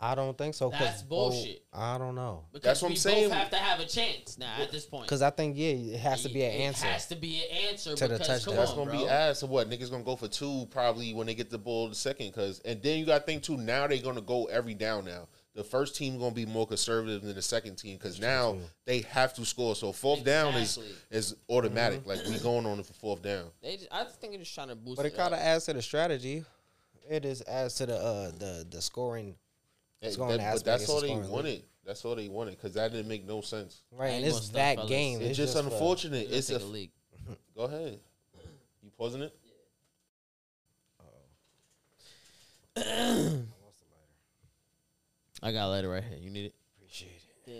I don't think so. 'cause That's both- bullshit. I don't know. because That's what we I'm saying. both have to have a chance now at this point. Because I think yeah, it has to be an answer. It answer. has to be an answer To the because touchdown. That's gonna bro. be ass. So what? Niggas gonna go for two probably when they get the ball the second. Cause and then you got to think too. Now they're gonna go every down. Now the first team gonna be more conservative than the second team because now too. they have to score. So fourth down is is automatic. Like we going on it for fourth down. They just, I think they're just trying to boost. But it it kind of adds to the strategy. It is adds to the uh the the scoring. It's Hey, going that- to but aspect that's is all they scoring wanted. That's all they wanted because that didn't make no sense. Right, and it's that fellas. game. It's, just, for- unfortunate. It's a a leak. <laughs> go ahead. You pausing it? <clears throat> I got a letter right here. You need it? Appreciate it.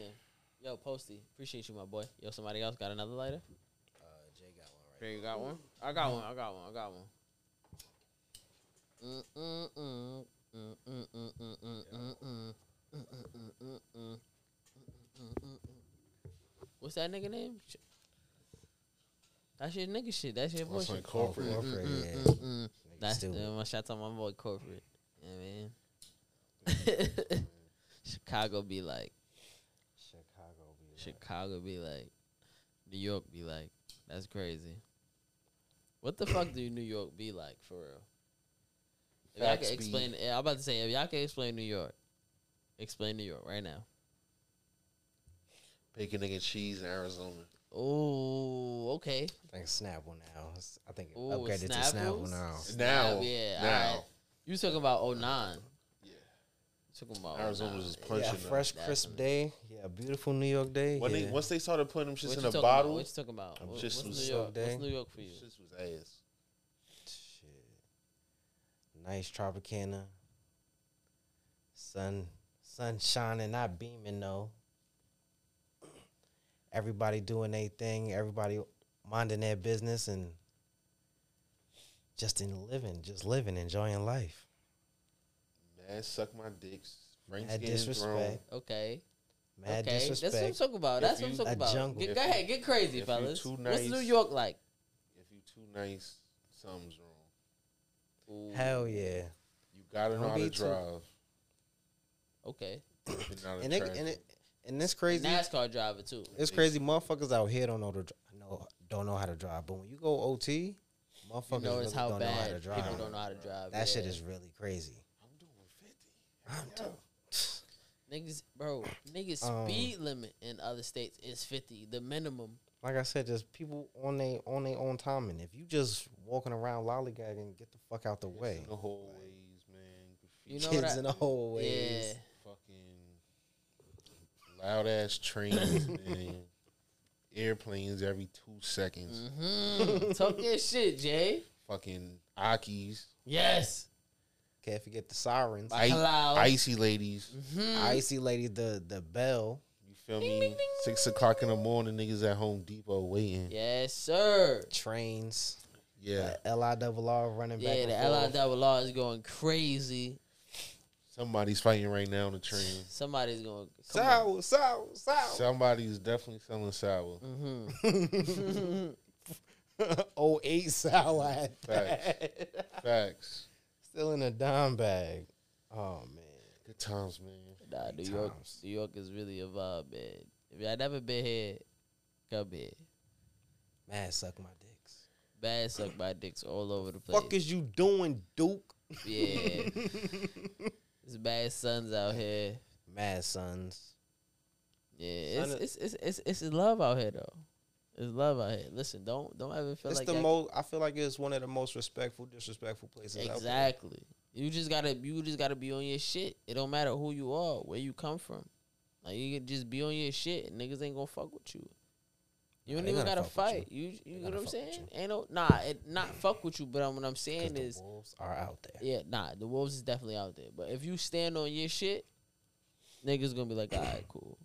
Yeah. Yo, Posty, appreciate you, my boy. Yo, somebody else got another lighter? Uh, Jay got one right. Here, you got one? I got one. I got one. I got one. Mm, mm, mm. Mm, mm, mm, mm, mm, mm, mm. Mm, mm, mm, mm, mm. Mm, mm, mm. What's that nigga name? Sh- That's your nigga shit. That's your boy That's shit. like corporate. Corporate, mm, yeah. mm, mm. Nigga That's stupid. uh, my shout out my boy corporate. Yeah, man. <laughs> Chicago be like Chicago. Be like- Chicago be like New York be like that's crazy. What the fuck do New York be like for real? If y'all can be- explain, yeah, I'm about to say if y'all can explain New York, explain New York right now. Bacon, egg, and cheese in Arizona. Oh, okay. I think Snapple now. I think it Ooh, upgraded to Snapple Snapples? now. Now, yeah, now, alright. You talking about 09. Yeah. Talking about Arizona was just punching. Yeah, them. fresh, crisp Definitely. day. Yeah, beautiful New York day. When yeah. they once they started putting them shits in a bottle, About? What you talking about? I'm What- just what's was New York? day. What's New York for you? shits was ass. Shit. Nice Tropicana. Sun, sun shining, not beaming though. <clears throat> Everybody doing their thing. Everybody minding their business and just in living, just living, enjoying life. Man, suck my dicks. Frank's Mad getting thrown. disrespect. Okay. Mad okay. disrespect. That's what I'm talking about. If That's what I'm you- talking A about. jungle. Get, If go you- ahead, get crazy, if you fellas. too What's New York like? If you too nice, something's wrong. Ooh, Hell yeah. You gotta know Don't how to be too- drive. Okay. If you're not a And it, traffic. and it, and it's crazy. NASCAR driver too. It's crazy. Motherfuckers out here don't know to dri- know don't know how to drive. But when you go OT, motherfuckers You know, really how don't know how to bad drive. people don't know how to drive. That shit is really crazy. I'm doing 50. I'm Yeah. Niggas, bro, niggas Um, speed limit in other states is 50, the minimum. Like I said, just people on their on their own time. And if you just walking around lollygagging, get the fuck out the Kids way. In the hallways, man. You Graffiti, know Kids I- in the hallways. Yeah. fucking loud ass trains, <laughs> man. Airplanes every two seconds. Mm-hmm. Talk your shit, Jay. Fucking Akis. Yes. Can't forget the sirens. By Cloud. Icy ladies. Mhm. Icy lady, the the bell. You feel me? Six o'clock in the morning, niggas at Home Depot waiting. Yes, sir. trains. Yeah. The L I double R running back. Yeah, and the forth. LI double R is going crazy. Somebody's fighting right now on the train. <sighs> Somebody's going. Sour, sour, sour. Somebody's definitely selling sour. Mm-hmm. <laughs> oh eight sour. at Facts. that. Facts. Still in a dime bag. Oh man. Good times, man. Nah, New Big York, times. New York is really a vibe, man. If y'all never been here, come here. Man, suck my dicks. Bad suck my dicks all over the place. Fuck is you doing, Duke? yeah, <laughs> there's bad sons out here. Mad sons. Yeah, it's Son, it's, it's it's it's love out here though. It's love out here. Listen, don't don't ever feel It's like the y'all- most. I feel like it's one of the most respectful, disrespectful places. out there. exactly. You just gotta you just gotta be on your shit. It don't matter who you are, where you come from. Like you can just be on your shit, and niggas ain't gonna fuck with you. You Nah, don't they even gonna gotta fight. You you, know what I'm saying? Ain't no nah, it not fuck with you. But um, what I'm saying the is, wolves are out there. yeah, nah, the wolves is definitely out there. But if you stand on your shit, niggas gonna be like, all right, cool.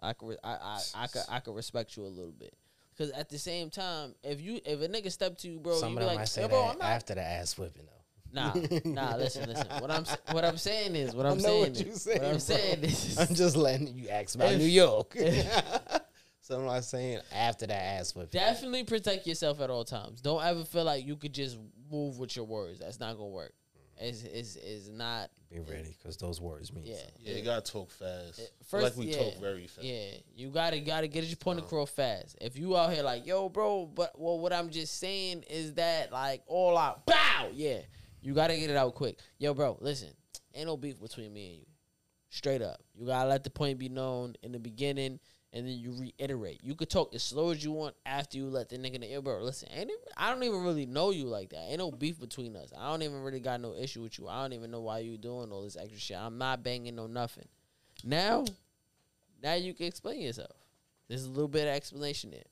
I could, re- I, I, I could, I could respect you a little bit. Cause at the same time, if you, if a nigga step to you, bro, Some you be like, might say "Yo, bro, I'm not after the ass whipping though. Nah, nah. Listen, listen. What I'm what I'm saying is what I I'm know saying. what is, saying, what I'm saying is <laughs> I'm just letting you ask about If- New York. so I'm not saying after that ass whipping. definitely protect yourself at all times. Don't ever feel like you could just move with your words. That's not gonna work. It's it's, it's not. Be ready, because those words mean Yeah. something. Yeah, you gotta talk fast. I feel first- like we yeah, talk very fast. Yeah, you gotta gotta get your point Uh. across fast. If you out here like, yo, bro, but well, what I'm just saying is that like all out, bow, yeah, you gotta get it out quick. Yo, bro, listen, ain't no beef between me and you. Straight up, you gotta let the point be known in the beginning, and then you reiterate. You could talk as slow as you want after you let the nigga know, bro, listen, ain't it, I don't even really know you like that. Ain't no beef between us. I don't even really got no issue with you. I don't even know why you doing all this extra shit. I'm not banging no nothing. Now, now you can explain yourself. There's a little bit of explanation there.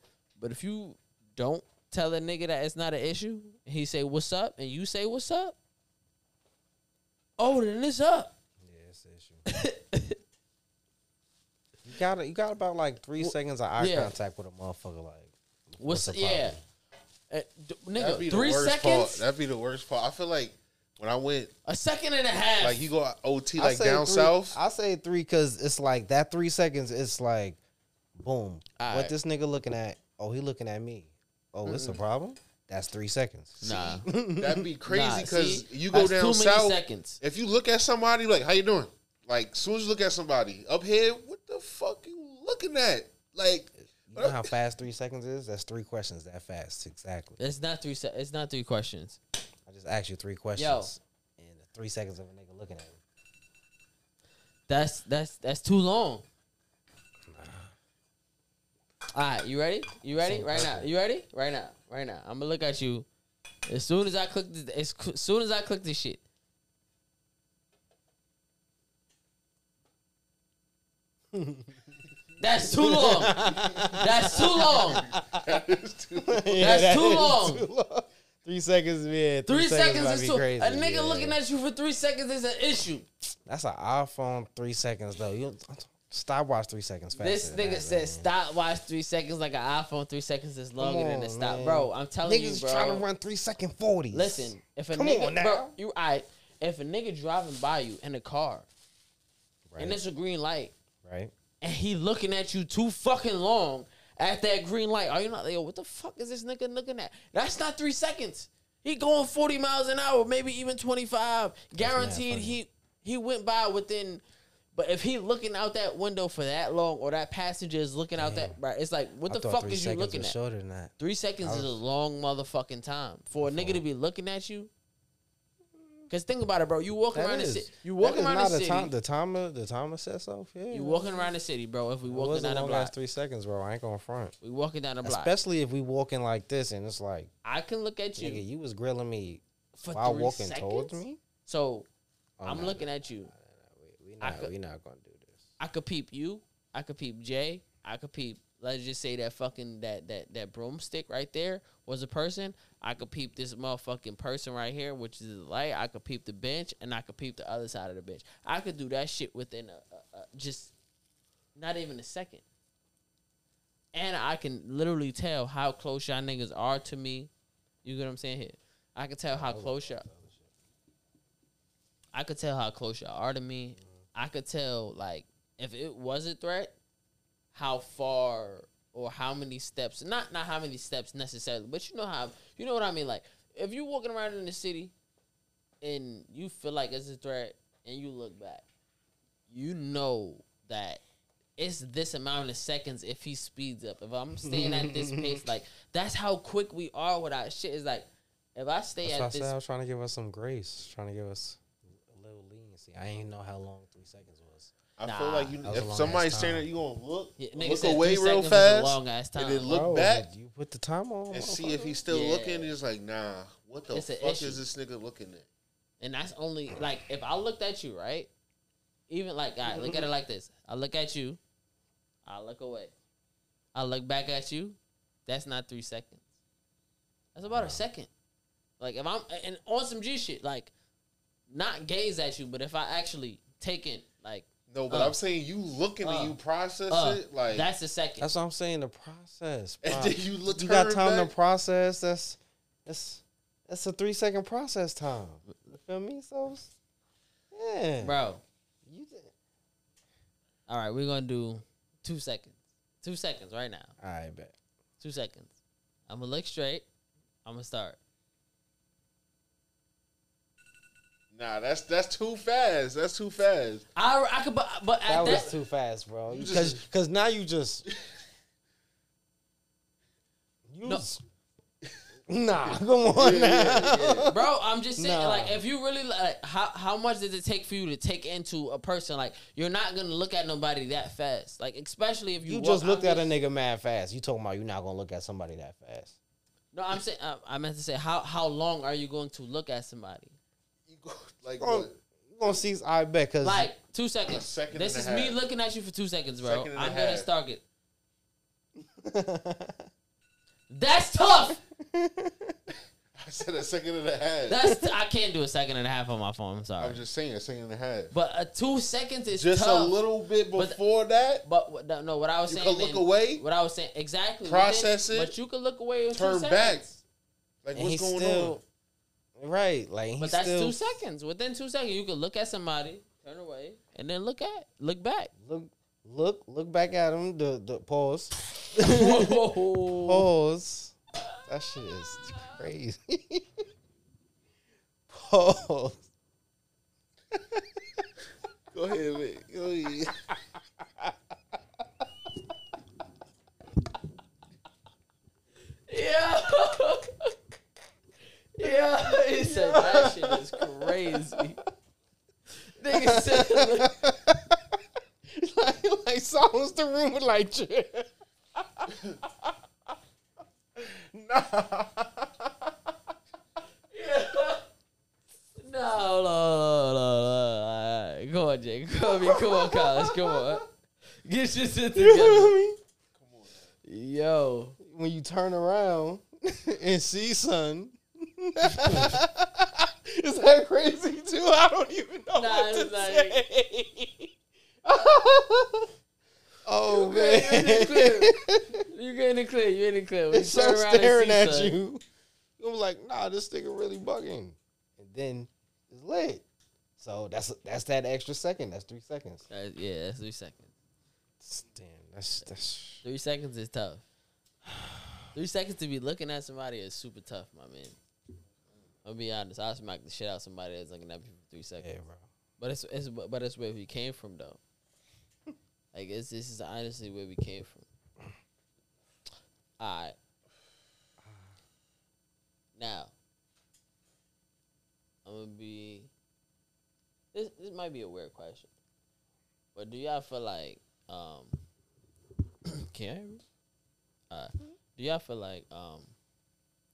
But if you don't tell a nigga that it's not an issue, and he say what's up, and you say what's up, oh then it's up. Yeah, it's an issue. <laughs> you got you got about like three seconds of eye yeah. contact with a motherfucker. Like, What's, the yeah, problem? Uh, d- nigga? Three seconds, part. That'd be the worst part. I feel like when I went, a second and a half. like you go OT like down three- south. I say three because it's like that three seconds. It's like, boom. Alright. What this nigga looking at? Oh, he looking at me. Oh, it's a problem. That's three seconds. nah, <laughs> That'd be crazy because see? you go That's down too many south. seconds. If you look at somebody, like, how you doing? Like, as soon as you look at somebody up here, what the fuck you looking at? Like, You know how fast three seconds is? That's three questions that fast. Exactly. It's not three. Se- it's not three questions. I just asked you three questions. In three seconds of a nigga looking at me. That's that's that's too long. All right, you ready? You ready? Same Right now. You ready? Right now. Right now. I'm gonna look at you. As soon as I click this, as cl- soon as I click this shit. <laughs> That's too long. That's too long. <laughs> That's too long. Three seconds, man. Three seconds might is too. crazy, A nigga yeah. looking at you for three seconds is an issue. That's an iPhone. Three seconds though. You stopwatch three seconds faster. This nigga that, said man. stopwatch three seconds like an iPhone. Three seconds is longer Come than the on, stop, man. bro. I'm telling Niggas you, bro. trying to run three second forties. Listen, if a Come nigga, on now. bro, you I if a nigga driving by you in a car right, and it's a green light right. and he looking at you too fucking long at that green light, are you not like, yo, what the fuck is this nigga looking at? That's not three seconds. He going 40 miles an hour, maybe even 25. Guaranteed he he went by within but if he looking out that window for that long or that passenger is looking out that right, it's like what I the fuck is you looking was at? Shorter than that. Three seconds I is a long motherfucking time for a nigga to be looking at you. Cause think about it, bro. You walking That around the city. You walking around the city. time. The timer. The timer says so. Yeah. you walking around the city, bro. If we walking down the block, three seconds, bro. I ain't going front. we walking down the block. Especially if we walking like this, and it's like, I can look at you nigga, you was grilling me for while walking seconds. towards me. So Oh, I'm no, looking no, at you. no, no, We, we not. could- we not gonna do this. I could peep you. I could peep Jay. I could peep. Let's just say that fucking that that that broomstick right there was a person. I could peep this motherfucking person right here, which is the light. I could peep the bench, and I could peep the other side of the bench. I could do that shit within a, a, a just not even a second. And I can literally tell how close y'all niggas are to me. You get what I'm saying here? I can tell how close y'all. I could tell how close y'all are to me. I could tell like if it was a threat, how far or how many steps. Not not how many steps necessarily, but you know how you know what I mean. Like if you're walking around in the city and you feel like it's a threat and you look back, you know that it's this amount of seconds if he speeds up. If I'm staying at this <laughs> pace, like that's how quick we are with our shit. Is like if I stay That's why I at said this I was trying to give us some grace, trying to give us a little leniency. I ain't know how long three seconds was. I Nah. feel like you, That was a if somebody's ass saying time. that, you gonna look, Yeah, nigga look away real seconds is a fast, long ass time. and then look oh, Bro, back You put the time on and see if he's still Yeah. looking. And it's like, nah, what the It's a fuck issue. is this nigga looking at? And that's only like if I looked at you, right? Even like, all right, look at it like this. I look at you, I look away. I look back at you. That's not three seconds. That's about a second. Like if I'm and on some G shit, like not gaze at you, but if I actually take it, like No, but Uh, I'm saying you looking uh, and you process uh, it like, that's the second. That's what I'm saying. The process. <laughs> and then you look. you got time back. to process. That's that's that's a three second process time. You feel me? So yeah, Bro. You, All right, we're gonna do two seconds. Two seconds right now. all right, bet. Two seconds. I'm gonna look straight. I'm gonna start. Nah, that's that's too fast. That's too fast. I, I could, but, but That that, was too fast, bro. Because because now you just <laughs> you No. s- nah. <laughs> Come on now. bro. I'm just saying, Nah. like, if you really like, how how much does it take for you to take into a person? Like, you're not gonna look at nobody that fast. Like, especially if you You walk- just I'm looked at a nigga mad fast. You talking about you're not gonna look at somebody that fast? No, I'm saying, uh, I meant to say, how how long are you going to look at somebody? You go, <laughs> like what? You gonna see? I bet because Like two seconds. A second this and is a me half. looking at you for two seconds, bro. Second and a I'm gonna half. start it. <laughs> That's tough. <laughs> I said a second and a half. That's I can't do a second and a half on my phone. I'm sorry. I'm just saying a second and a half. but uh, two seconds is just tough. a little bit But- before that, But what, no, no, what I was you saying. can look then- away, What I was saying exactly. Process within- it, But you can look away in turn two back. seconds. like and what's he's going still Right. Like But that's still... two seconds. Within two seconds, you could look at somebody, turn away, and then look at look back. Look look look back at them. The the pause. <laughs> pause. That shit is crazy. <laughs> pause. Go ahead, man. Go ahead. <laughs> <laughs> that shit is crazy. Nigga said, like, <laughs> like silence the room with like <laughs> nah. no, no, no, no, no. Come on, Jake. Come on, come on, college. Come on. Get your shit You know together. what I mean? Yo. When you turn around and see son. <laughs> Is that crazy too? I don't even know Nah, what to say. <laughs> oh You in the man. You get in the clear. You in the clear. When it's you so turn around and staring at son, you. I'm like, nah, this nigga really bugging. And then it's lit. So that's that's that extra second. That's three seconds. Uh, yeah, that's three seconds. Damn, that's that's. Three seconds is tough. <sighs> Three seconds to be looking at somebody is super tough, my man. I'll be honest. I'll smack the shit out of somebody that's looking at me for three seconds. Yeah, bro. But it's, it's but it's where we came from though. <laughs> like it's this is honestly where we came from. Alright. Now I'm gonna be this this might be a weird question. But do y'all feel like um <coughs> can I hear me? Uh do y'all feel like um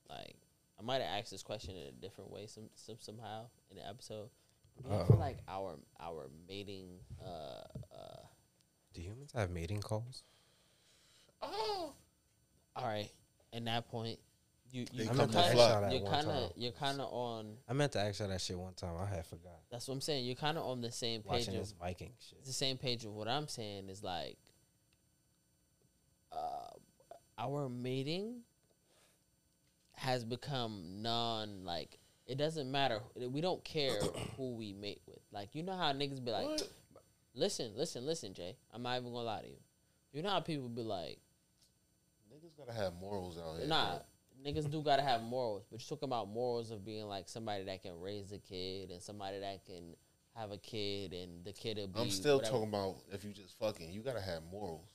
like I might have asked this question in a different way some, some somehow in the episode. Do you feel like our our mating uh uh Do humans have mating calls? Oh. all right in that point you you They you come to kinda, flock. that you're one kind of you're kind of on I meant to ask her that shit one time. I had forgot. that's what I'm saying you're kind of on the same page Watching of this Viking shit. the same page of what I'm saying is like uh our mating has become non like it doesn't matter we don't care <clears throat> who we mate with like you know how niggas be like What? listen listen listen Jay I'm not even gonna lie to you you know how people be like Niggas gotta have morals out here. Nah, bro. niggas do gotta have morals, but you're talking about morals of being like somebody that can raise a kid and somebody that can have a kid and the kid will be. I'm still whatever. talking about if you just fucking, you gotta have morals.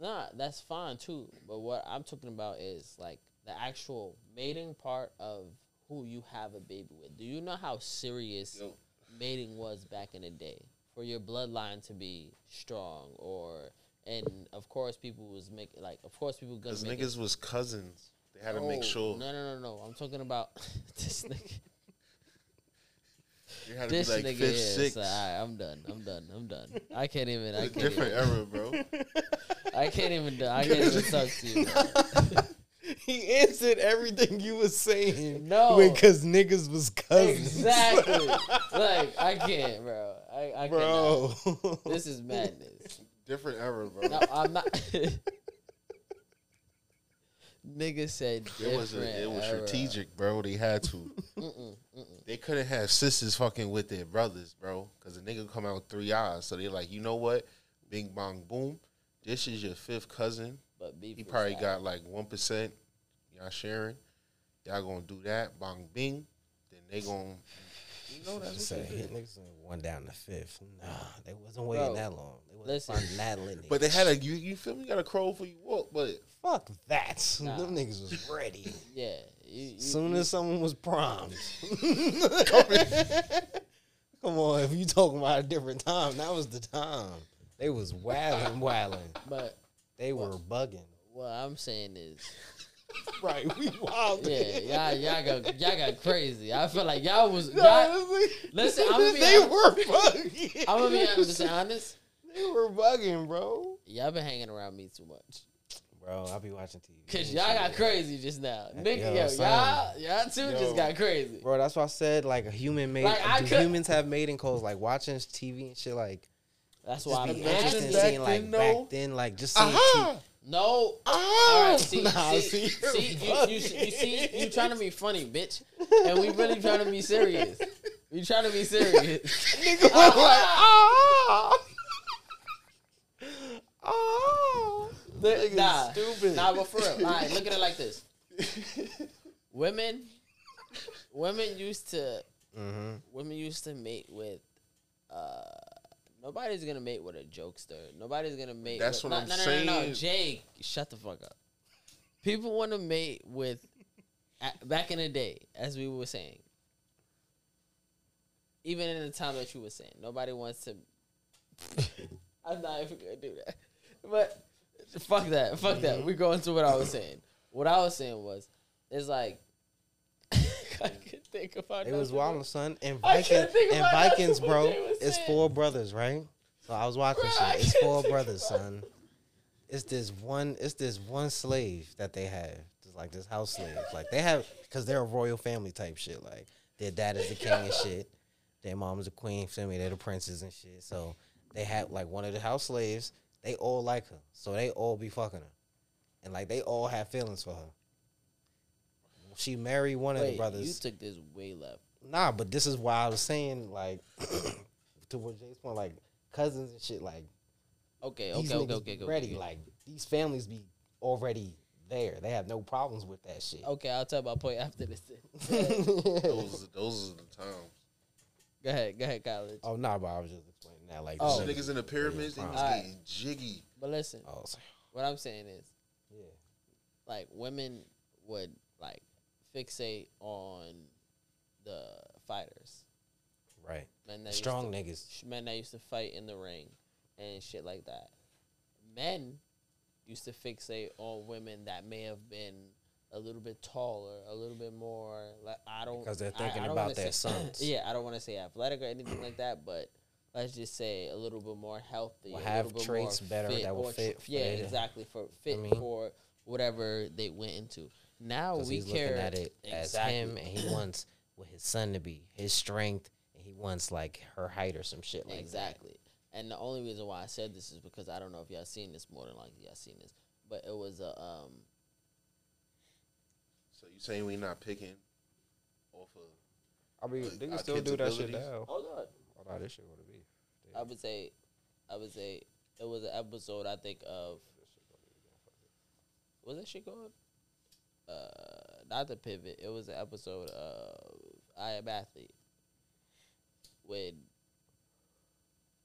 Nah, that's fine too. But what I'm talking about is like the actual mating part of who you have a baby with. Do you know how serious Yo, mating was back in the day for your bloodline to be strong or and of course people was making like of course people gonna because make it- niggas was cousins. They had to make sure. No, no, no, no. I'm talking about <laughs> this <laughs> nigga. You had to This be like nigga fifth, is. sixth. Uh, alright, I'm done. I'm done. I'm done. I can't even. I can't different even, era, bro. <laughs> I can't even. I can't even talk to you. Bro. He answered everything you was saying. No. because niggas was cousins. Exactly. <laughs> like I can't, bro. I, I bro. cannot. This is madness. different era, bro. No, I'm not. <laughs> Nigga said it was different a, it was era. strategic, bro. They had to. Mm-mm, mm-mm. They couldn't have sisters fucking with their brothers, bro. Because the nigga come out with three eyes. So they're like, you know what? Bing bong boom. This is your fifth cousin. But He probably out. got like one percent. Y'all sharing. Y'all gonna do that. Bong bing. Then they gonna. You know that's Say, what they did. niggas one down the fifth. Nah, they wasn't waiting Bro, that long. They wasn't listen. finding that lineage. But they had a you. You feel me? You got a crow for you walk, but fuck that. Nah. Them niggas was ready. <laughs> Yeah. You, you, Soon you- as someone was primed. <laughs> Come on, if you talking about a different time, that was the time. They was wilding, wilding. But They were bugging. what I'm saying is. <laughs> Right, we wild. Yeah, y'all, y'all got y'all got crazy. I feel like y'all was y'all, listen. I'm gonna be, <laughs> they I'm, were bugging. I'm gonna be <laughs> honest, honest. They were bugging, bro. Y'all been hanging around me too much. Bro, I be watching TV. Cause y'all got crazy just now, nigga. Yo, Yo, y'all, y'all too Yo. just got crazy. Bro, that's why I said like a human made. Like, do could- humans have mating calls? Like watching TV and shit. Like That's just why I'm interested in seeing like back then, like just seeing. aha. No. Ah! All right, see, Nah, see, see, see, you're <laughs> you, you, you see, you trying to be funny, bitch, and we really trying to be serious. We trying to be serious. <laughs> Nigga was like, ah, ah. Look, nah, stupid. Nah, but for real, all right, look at it like this. <laughs> Women, women used to, Mm-hmm. women used to mate with. uh Nobody's gonna mate with a jokester. Nobody's gonna mate. That's with, what no, I'm no, no, no, no, saying. Jake, shut the fuck up. People want to mate with. a- Back in the day, as we were saying, even in the time that you were saying, nobody wants to. <laughs> I'm not even gonna do that. But fuck that. Fuck that. We go into what I was saying. What I was saying was, it's like <laughs> think about It was wild, son. And and Vikings, bro, it's saying. four brothers, right? So I was watching Bro, shit. It's four brothers, son. It's this one. It's this one slave that they have, just like this house slave. Like they have, because they're a royal family type shit. Like their dad is the king and <laughs> shit. Their mom is the queen. Feel me? They're the princes and shit. So they have like one of the house slaves. They all like her, so they all be fucking her, and like they all have feelings for her. She married one of the brothers. you took this way left. Nah, but this is why I was saying like <coughs> to what Jay's point, like cousins and shit, like Okay, these okay, okay, okay, okay. ready. okay. Like these families be already there. They have no problems with that shit. Okay, I'll tell my point after this. <laughs> Those those are the times. go ahead, go ahead, college. oh nah, but I was just explaining that. Like Oh. this Niggas in the pyramids, they was Alright. getting jiggy. But listen, Oh, what I'm saying is, yeah. like, women would like fixate on the fighters, Right. men that Strong used niggas. to, men that used to fight in the ring and shit like that. Men used to fixate on women that may have been a little bit taller, a little bit more like I don't Because they're thinking I don't about their say- sons. <laughs> Yeah, I don't want to say athletic or anything like that, but let's just say a little bit more healthy, Will a have traits better that will fit for yeah, exactly for fit mean? for whatever they went into. Now 'Cause we he's care looking at it as him, and he <clears throat> wants what his son to be, his strength, and he wants like her height or some shit like that. exactly. And the only reason why I said this is because I don't know if y'all seen this more than likely y'all seen this, but it was a um So you saying we not picking off of I mean, they can still do that shit abilities? now. hold on. Oh, no, this shit would it be. I would say, I would say it was an episode. I think of was that shit called? Uh, not the pivot. It was an episode of I Am Athlete when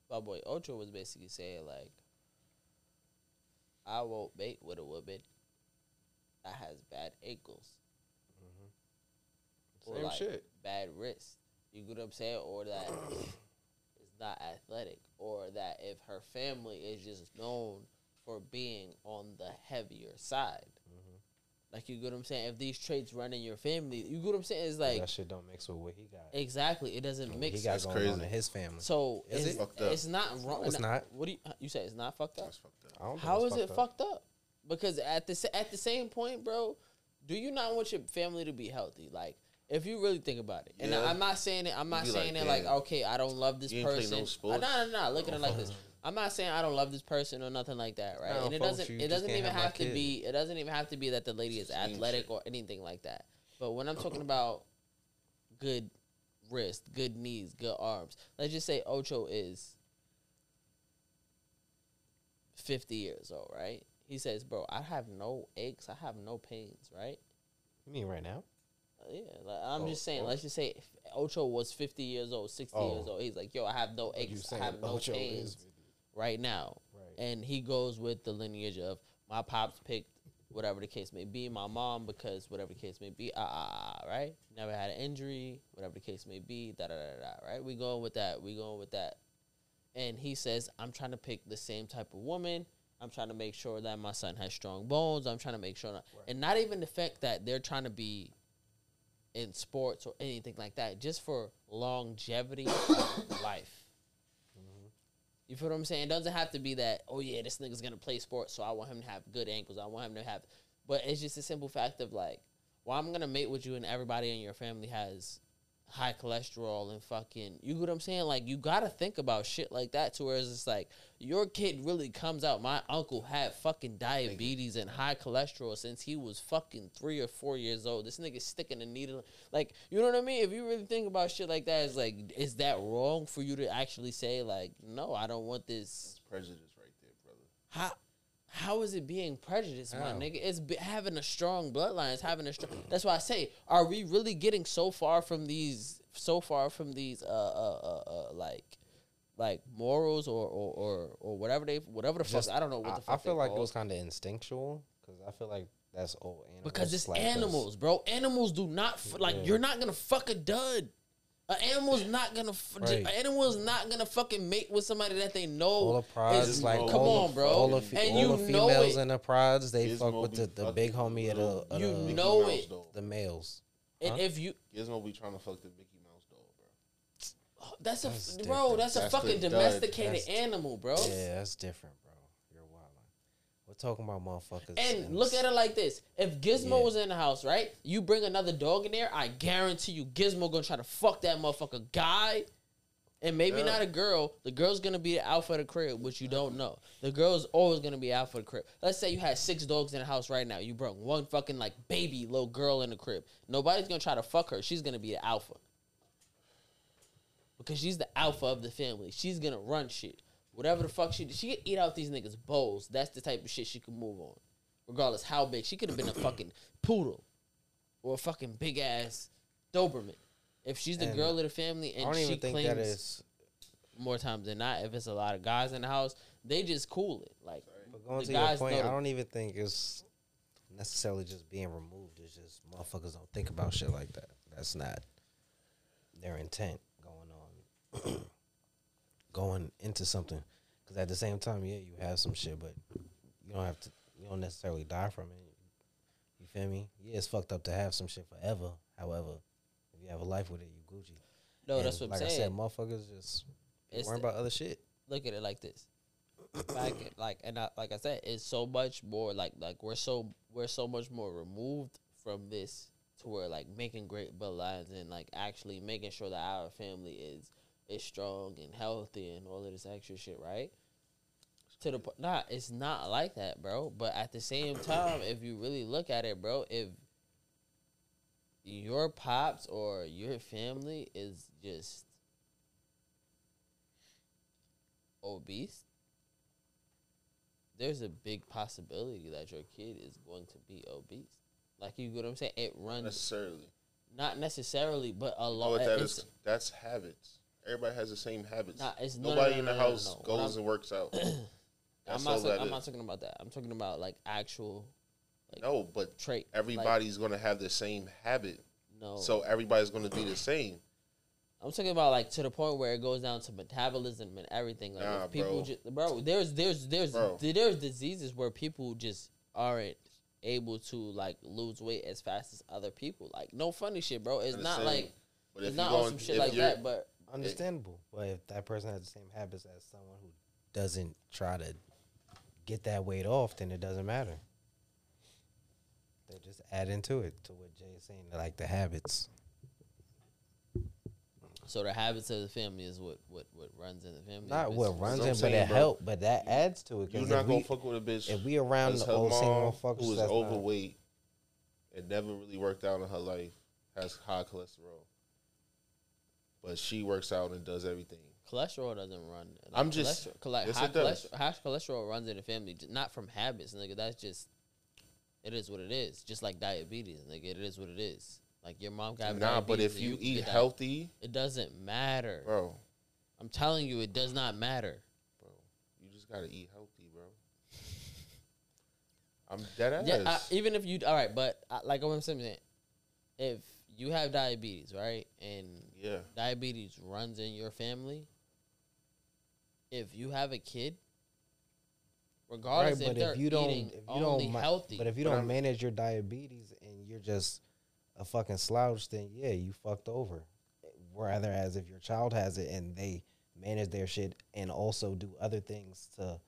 my boy Ocho was basically saying like, I won't mate with a woman that has bad ankles or Same like shit. bad wrist. You get what I'm saying? Or that <coughs> is not athletic, or that if her family is just known for being on the heavier side. Like you get what I'm saying? If these traits run in your family, you get what I'm saying? It's like that shit don't mix with what he got. exactly. It doesn't mix. he got That's going on crazy. in his family. so Is it's, it? Fucked up. it's not wrong. No, it's not. What do you you say? It's not fucked up. that's fucked up. I don't How it's is it up. fucked up? Because at the at the same point, bro, do you not want your family to be healthy? Like, if you really think about it, and Yeah. I'm not saying it. I'm not saying like, it like, okay, I don't love this you ain't person. no sports? No, no, no. Look at it like this. <laughs> I'm not saying I don't love this person or nothing like that, right? No, and it doesn't. you It doesn't even have have to kid. be. It doesn't even have to be that the lady is athletic or anything like that. But when I'm talking about good wrist, good knees, good arms, let's just say Ocho is 50 years old, right? He says, "Bro, I have no aches, I have no pains, right?" You mean right now? Uh, Yeah, like, I'm Oh, just saying. oh. Let's just say Ocho was 50 years old, 60 Oh. years old. He's like, "Yo, I have no aches, I have no Ocho is pains 50. Right now." Right. And he goes with the lineage of my pops picked whatever the case may be, my mom because whatever the case may be, ah, ah, ah, right? Never had an injury, whatever the case may be, da da da da, right? We going with that. We going with that. And he says, I'm trying to pick the same type of woman. I'm trying to make sure that my son has strong bones. I'm trying to make sure, that, and not even the fact that they're trying to be in sports or anything like that, just for longevity of <coughs> life. You feel what I'm saying? It doesn't have to be that, oh yeah, this nigga's gonna play sports, so I want him to have good ankles. I want him to have but it's just a simple fact of like, well, I'm gonna mate with you and everybody in your family has high cholesterol and fucking you know what I'm saying? Like you gotta think about shit like that to where it's just like your kid really comes out. My uncle had fucking diabetes and high cholesterol since he was fucking three or four years old. This nigga sticking a needle like you know what I mean? If you really think about shit like that, it's like is that wrong for you to actually say like, no, I don't want this It's prejudice right there, brother. how how is it being prejudiced, my nigga? It's be, having a strong bloodline. It's having a strong. That's why I say, are we really getting so far from these? So far from these, uh, uh, uh, uh like, like morals or or or, or whatever they, whatever the Just- fuck. I don't know what I, the fuck. I feel like it was kind of instinctual because I feel like that's old animals. because it's like, animals, bro. Animals do not f- like. Yeah. You're not gonna fuck a dud. An animal's not gonna. F- Right. An animal's not gonna fucking mate with somebody that they know. All the prods, is- like come all on, bro. all the, fe- and all you the females in the prods, they Gizmo fuck with the, the big homie of the, of You the, know Mouse it. doll. the males. and Huh? if you, Gizmo be trying to fuck the Mickey Mouse doll, bro. that's a That's bro. different. That's a That's fucking domesticated That's- animal, bro. Yeah, that's different, bro. You're wild. We're talking about motherfuckers. And look at it like this: if Gizmo Yeah. was in the house, right? You bring another dog in there, I guarantee you, Gizmo gonna try to fuck that motherfucker guy, and maybe Yeah. not a girl. The girl's gonna be the alpha of the crib, which you don't know. The girl's always gonna be alpha of the crib. Let's say you had six dogs in the house right now. You brought one fucking like baby little girl in the crib. Nobody's gonna try to fuck her. She's gonna be the alpha because she's the alpha of the family. She's gonna run shit. Whatever the fuck she did, she could eat out these niggas' bowls. That's the type of shit she could move on. Regardless how big. She could have been a fucking <clears throat> poodle. Or a fucking big ass Doberman. If she's the And girl of the family I and don't she even think claims that is. more times than not, if it's a lot of guys in the house, they just cool it. Like But going the to your point, know I don't even think it's necessarily just being removed. It's just motherfuckers don't think about shit like that. That's not their intent going on, <clears throat> going into something. Because at the same time, yeah, you have some shit, but you don't have to. You don't necessarily die from it. You feel me? Yeah, it's fucked up to have some shit forever. However, if you have a life with it, you Gucci. no, And that's what like I'm saying. Like I said, motherfuckers just It's worrying the- about other shit. look at it like this. Back <coughs> like and I, like I said, it's so much more like like we're so we're so much more removed from this to where like making great bloodlines and like actually making sure that our family is is strong and healthy and all of this extra shit, right? To the po- nah, it's not like that, bro. But at the same time, if you really look at it, bro, if your pops or your family is just obese, there's a big possibility that your kid is going to be obese. Like you get what I'm saying? It runs necessarily. not necessarily, but a Oh, lot. that it's, is that's habits. Everybody has the same habits. Nah, it's- no, no, Nobody no, in the no, house. Goes and works out. <clears throat> I'm not. that I'm not talking about that. I'm talking about like actual Like, No, but trait. like, everybody's gonna have the same habit, no. so everybody's gonna be the same. I'm talking about like to the point where it goes down to metabolism and everything. Like Nah, people bro. just bro, there's there's there's Bro. there's diseases where people just aren't able to like lose weight as fast as other people. Like no funny shit, bro. It's not like But it's not on some shit like that. But Understandable. But if that person has the same habits as someone who doesn't try to get that weight off, then it doesn't matter. They just add into it to what Jay is saying, like the habits. so the habits of the family is what what what runs in the family. Not what it's- runs in, but saying, it bro. help. But that adds to it. you're 'cause not gonna we, fuck with a bitch. if we around the old same mom, motherfuckers who is that's not- overweight and never really worked out in her life, has high cholesterol. But she works out and does everything. Cholesterol doesn't run. I'm just- cholesterol, cholesterol, yes, high, it does. cholesterol, high cholesterol runs in the family, not from habits, nigga. That's just it is what it is. Just like diabetes, nigga. It is what it is. Like your mom got Nah, but if and you eat healthy, it doesn't matter. bro, I'm telling you, it does not matter. bro, you just gotta eat healthy, bro. I'm dead ass. Yeah, I, even if you all right, but uh, like I'm saying, if you have diabetes, right, and yeah, diabetes runs in your family, if you have a kid, regardless right, if but they're if you don't, eating if you only don't, ma- healthy, but if you don't I'm- manage your diabetes and you're just a fucking slouch, then yeah, you fucked over. Rather, as if your child has it and they manage their shit and also do other things to,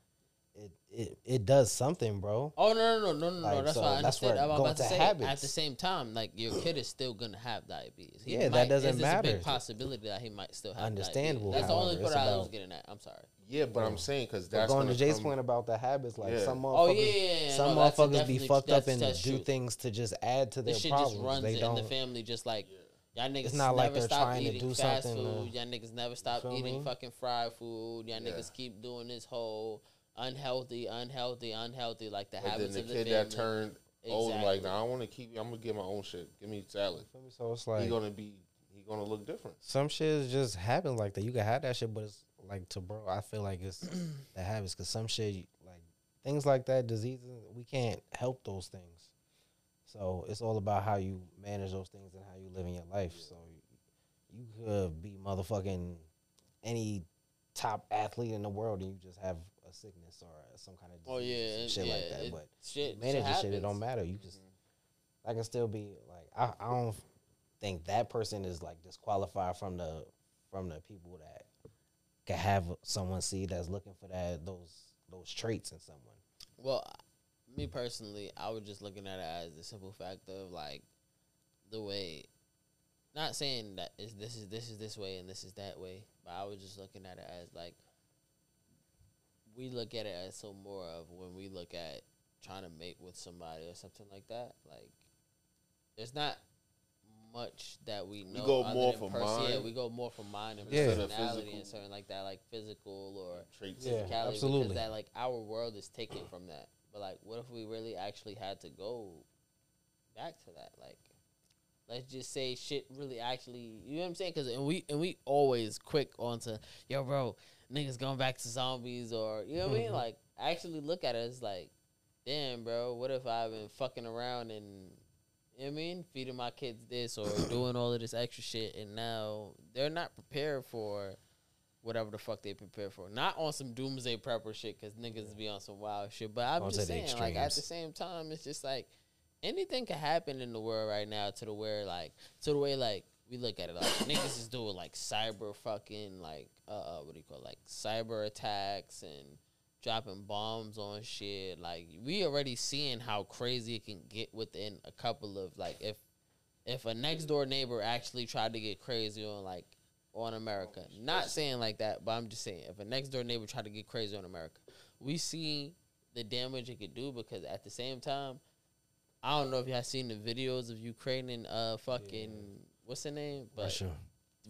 it it, it does something, bro. Oh no no no no no! no. Like, That's so why I that's understand. where I'm about to to say at the same time, like your kid is still gonna have diabetes. He Yeah, that doesn't it's A matter. big possibility that he might still have. Understandable, Diabetes. That's the only however, part it's I was getting at. I'm sorry. yeah, but I'm saying because that's going to gonna Jay's come- point about the habits, like Yeah. some oh, motherfuckers, Oh yeah, yeah, yeah. some no, motherfuckers be fucked up and do true. things to just add to their This shit problems. just runs they in don't. the family, just like y'all niggas. It's not like never they're stop trying to eating do fast something uh, food. Y'all niggas never stop eating me? fucking fried food. Y'all Yeah. niggas keep doing this whole unhealthy, unhealthy, unhealthy, like the But then habits the of the kid family. that turned old, like, now nah, I want to keep. You, I'm gonna get my own shit. Give me salad. Feel? So it's like he gonna be. He gonna look different. some shit is just happens like that. You can have that shit, but it's like to bro. I feel like it's <clears throat> the habits because some shit like things like that, diseases. We can't help those things. So it's all about how you manage those things and how you live in your life. So you, you could be motherfucking any top athlete in the world and you just have a sickness or some kind of Oh yeah, shit yeah, like that. it- But shit, manage the shit. It don't matter. You just mm-hmm. I can still be like I, I don't think that person is like disqualified from the from the people that can have someone see that's looking for that those those traits in someone. Well, me personally, I was just looking at it as the simple fact of like the way. Not saying that is this is this is this way and this is that way, but I was just looking at it as like we look at it as so more of when we look at trying to mate with somebody or something like that. Like, there's not much that we know. We go other more than for pers- Yeah, we go more for mind and Yeah. personality and something like that, like physical or Traits. Yeah. physicality absolutely. because that like our world is taken from that. But like, what if we really actually had to go back to that? Like, let's just say shit really actually, you know what I'm saying? Because and we and we always quick onto yo, bro, niggas going back to zombies or you know what I mean? Mhm. Like, actually look at it as like, damn, bro, what if I've been fucking around and you know what I mean, feeding my kids this or <coughs> doing all of this extra shit, and now they're not prepared for whatever the fuck they prepare for. Not on some doomsday prepper shit, because niggas be on some wild shit. But I'm just saying, like at the same time, it's just like anything can happen in the world right now. To the where like to the way like we look at it, like niggas is doing like cyber fucking like uh, uh what do you call it? like cyber attacks and dropping bombs on shit. Like we already seeing how crazy it can get within a couple of like if if a next door neighbor actually tried to get crazy on like on America. Not saying like that, but I'm just saying if a next door neighbor tried to get crazy on America, we see the damage it could do because at the same time, I don't know if y'all seen the videos of Ukraine and uh fucking what's the name? But Russia.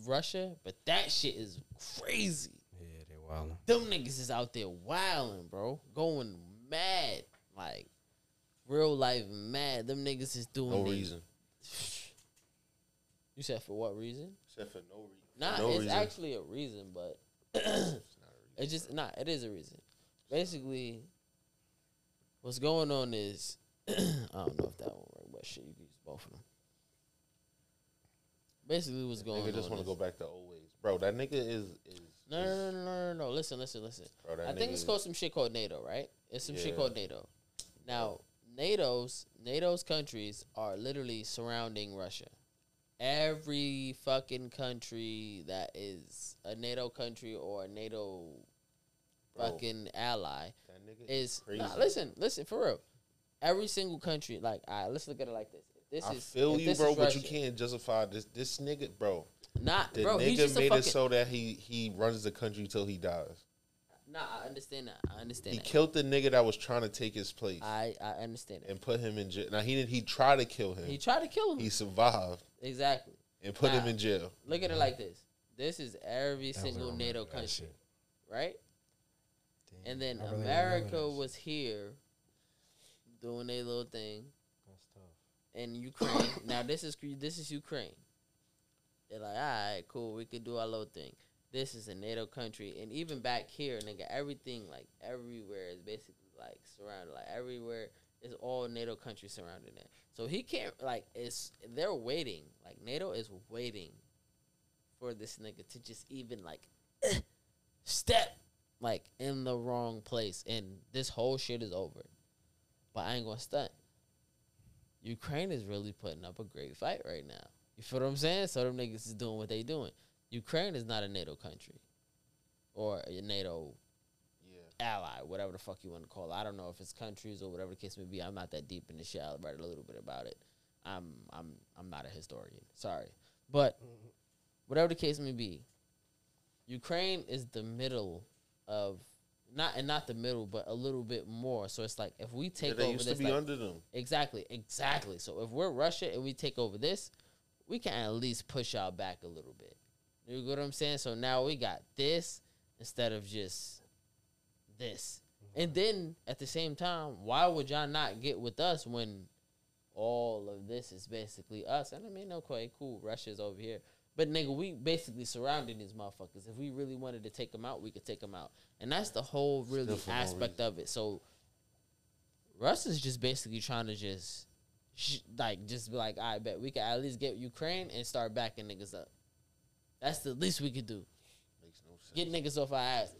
Russia, but that shit is crazy. Yeah, they wild. Them niggas is out there wilding, bro. Going mad. Like real life mad. Them niggas is doing No they- reason. You said for what reason? Said for no reason. Nah, no it's reason. actually a reason, but <clears throat> It's not reason. it's just nah, it is a reason. Basically, what's going on is <clears throat> I don't know if that won't work, but shit, you can use both of them. Basically, what's going Nigga on? just want to go back to old ways, bro. That nigga is is. No, is- no, no, no, no, no. Listen, listen, listen. Bro, I think it's called some shit called NATO, right? It's some shit called NATO. Now, NATO's NATO's countries are literally surrounding Russia. Every fucking country that is a NATO country or a NATO Bro, fucking ally is crazy. nah, listen, listen for real. Every single country, like, all right, let's look at it like this. If this I is feel you, bro, but you can't justify this. This nigga, bro. Not, The bro. He's nigga just a made fucking. it so that he he runs the country till he dies. nah, I understand that. I understand He that. killed the nigga that was trying to take his place I I understand that. and put him in jail. Now he didn't. He tried to kill him. He He, tried to kill him. He survived exactly. and put him in jail. Look at it like this. This is every Definitely single NATO country, right? Damn, And then really America was here doing their little thing, shit. That's and Ukraine. now this is this is Ukraine. They're like, all right, cool, we could do our little thing. This is a NATO country, and even back here, nigga, everything like everywhere is basically like surrounded. Like everywhere is all NATO countries surrounding it. So he can't like it's they're waiting. Like NATO is waiting for this nigga to just even like <clears throat> step like in the wrong place, and this whole shit is over. But I ain't gonna stunt. Ukraine is really putting up a great fight right now. You feel what I'm saying? So them niggas is doing what they doing. Ukraine is not a NATO country or a NATO Yeah. ally, whatever the fuck you want to call it. I don't know if it's countries or whatever the case may be. I'm not that deep in the shit. I read a little bit about it. I'm I'm I'm not a historian. Sorry. But mm-hmm. whatever the case may be, Ukraine is the middle of not and not the middle, but a little bit more. So it's like if we yeah take they over used this to be like, under them. Exactly, exactly. So if we're Russia and we take over this, we can at least push y'all back a little bit. You get what I'm saying? So now we got this instead of just this. And then at the same time, why would y'all not get with us when all of this is basically us? And I mean, okay, cool, Russia's over here. But nigga, we basically surrounding these motherfuckers. If we really wanted to take them out, we could take them out. And that's the whole really Still for no aspect of it. So Russ is just basically trying to just sh- like just be like, I bet we could at least get Ukraine and start backing niggas up. That's the least we could do. Makes no sense. Get niggas off our ass.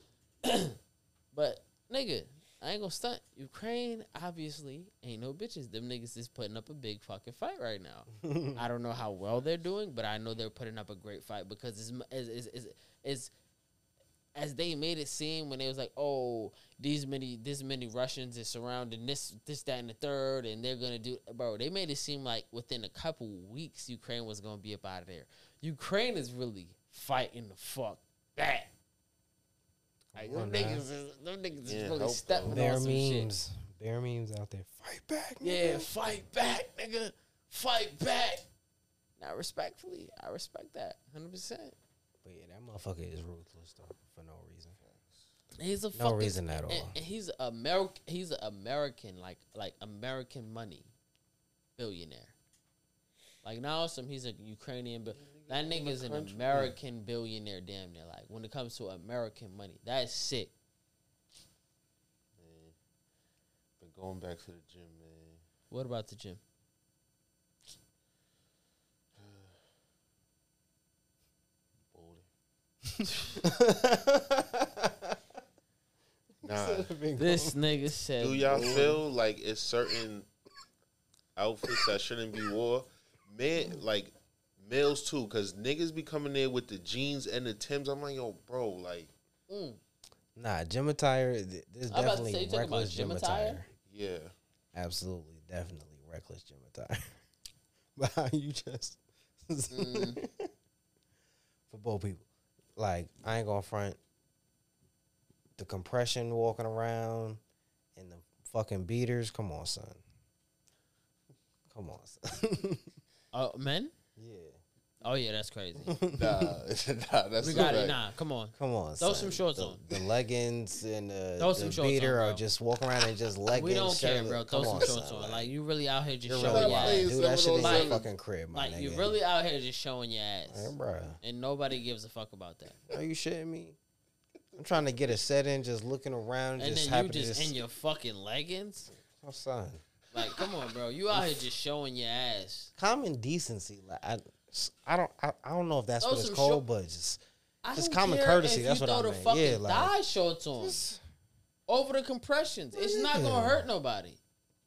<clears throat> but nigga, I ain't gonna stunt. Ukraine obviously ain't no bitches. Them niggas is putting up a big fucking fight right now. <laughs> I don't know how well they're doing, but I know they're putting up a great fight because it's it's it's, it's, it's as they made it seem when they was like, oh, these many this many Russians is surrounding this this that and the third, and they're gonna do, bro. They made it seem like within a couple weeks Ukraine was gonna be up out of there. Ukraine is really fighting the fuck back. Like oh, them niggas, man. is, them niggas is really help stepping Bear on some shit. memes. Bear memes out there. Fight back. Yeah, fight back, nigga. Fight back. Now, respectfully, I respect that, hundred percent. But yeah, that motherfucker is ruthless though, for no reason. He's a No fucking, reason at all. And, and he's American. He's an American, like like American money billionaire. Like now, some he's a Ukrainian, but that nigga's an country. American billionaire. Damn near. Like when it comes to American money, that's sick. Man. Been going back to the gym, man. What about the gym? <sighs> <laughs> Nah. This nigga said, Do y'all "Boy." feel like it's certain outfits that shouldn't be wore? Men, like males too, because niggas be coming there with the jeans and the Tims. I'm like, yo, bro, like, Mm. Nah, gym attire. th- There's I'm about to definitely say, you about reckless gym gym attire? attire. yeah. Absolutely, definitely reckless gym attire. <laughs> but how you just Mm. <laughs> for both people. Like I ain't gonna front. The compression walking around and the fucking beaters. Come on, son. Come on, son. Oh, <laughs> men? yeah. Oh yeah, that's crazy. <laughs> Nah, <laughs> nah, that's we got right. it. Nah, come on. Come on, Throw son. some shorts the, on. The leggings and the, Throw the some shorts beater, on, or just walk around and just leggings. we don't care, shirt- bro. Throw Come some on, shorts son. on. Like, you really out here just you're showing really your ass. Some Do that of shit in those, your like- fucking crib, my Like nigga. you really out here just showing your ass, Hey, bruh. and nobody gives a fuck about that. Are you shitting me? I'm trying to get a set in, just looking around, And just then you happy just just. in your fucking leggings. oh, son. Like, come on, bro. You out here just showing your ass. Common decency, like I, I don't, I, I don't know if that's Throw what it's called, short- but just, I Just common courtesy, that's you what I throw the mean. fucking Yeah, like- thigh shorts on just over the compressions. It's not gonna hurt nobody.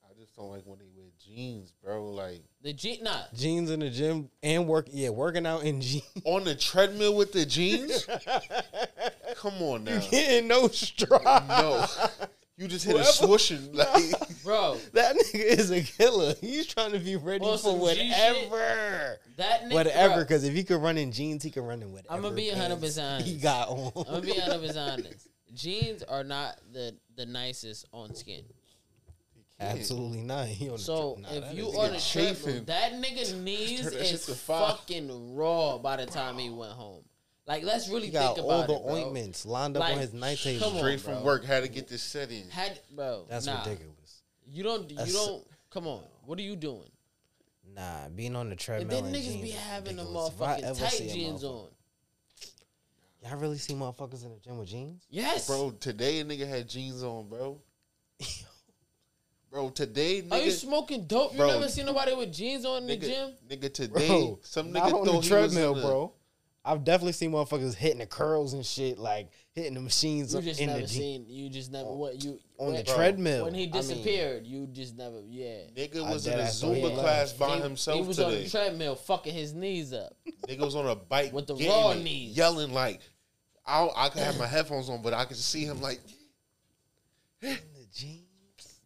I just don't like when they wear jeans, bro. Like The G, nah. jeans in the gym and work, yeah, working out in <laughs> jeans. on the treadmill with the jeans. <laughs> Come on now. you're getting no <laughs> stride. No, you just hit a swooshing. <laughs> Like, Bro, That nigga is a killer. He's trying to be ready On for some G shit. whatever. that nigga. Whatever, because if he could run in jeans, he could run in whatever. I'ma be 100% <laughs> He got on. I'm gonna be honest, honest. Jeans are not the the nicest on skin. Absolutely not. He on the So tra- nah, if you is- on a chafing. treadmill, that nigga <laughs> knees Turn that shit is fucking raw by the time he went home. Like, let's really he got think all about the it, bro. ointments lined up Like, on his night table. come on. straight from bro. work, had to get this set in. Had bro, That's nah. ridiculous. You don't. You That's- don't. Come on. What are you doing? Nah, being on the And treadmill. then and niggas jeans be is having the ridiculous. If I motherfucking ever tight a jeans motherfucker- on. Y'all really see motherfuckers in the gym with jeans? Yes, Bro, today a nigga had jeans on, bro. <laughs> Bro, today Are you nigga, smoking dope? You Bro. never seen nobody with jeans on in the nigga, gym? nigga today, Bro, some not nigga on thought the he was treadmill, in the, bro. I've definitely seen motherfuckers hitting the curls and shit, like hitting the machines You just in never the gym. seen. You just never. What you on when, the Bro, treadmill. when he I mean, disappeared? you just never. Yeah. Nigga I was in a deadass thought he Zumba was. class by he, himself He was today. on the treadmill, fucking his knees up. Nigga was on a bike With the raw it, knees. yelling like, I, I could have my headphones on, but I could see him like, in the jeans.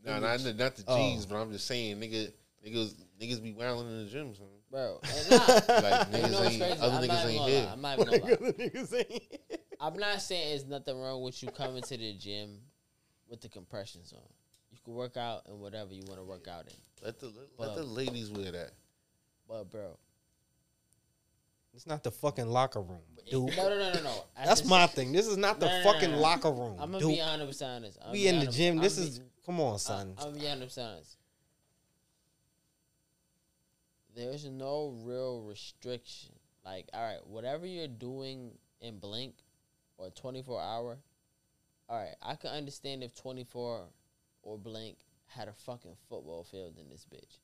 nah, not, the- not the Oh. jeans, but I'm just saying, nigga, niggas, niggas be wilding in the gym, son. Bro, <laughs> and nah, Like you know ain't, crazy? other I'm niggas not ain't even here. I'm not even gonna <laughs> lie. Niggas ain't. I'm not saying there's nothing wrong with you coming to the gym with the compressions on. You can work out in whatever you want to work out in. Let the let, But- the um, ladies wear that. But bro, It's not the fucking locker room, dude. no, no, no, no. <laughs> At That's my thing. This is not the No, no, no, fucking no. locker room, I'm gonna dude. be honest, honest. I'm we in the gym. I'm This be- is come on, son. I, I'm be honest, with honest. There's no real restriction. Like, all right, whatever you're doing in Blink or 24 hour, all right, I can understand if 24 or Blink had a fucking football field in this bitch.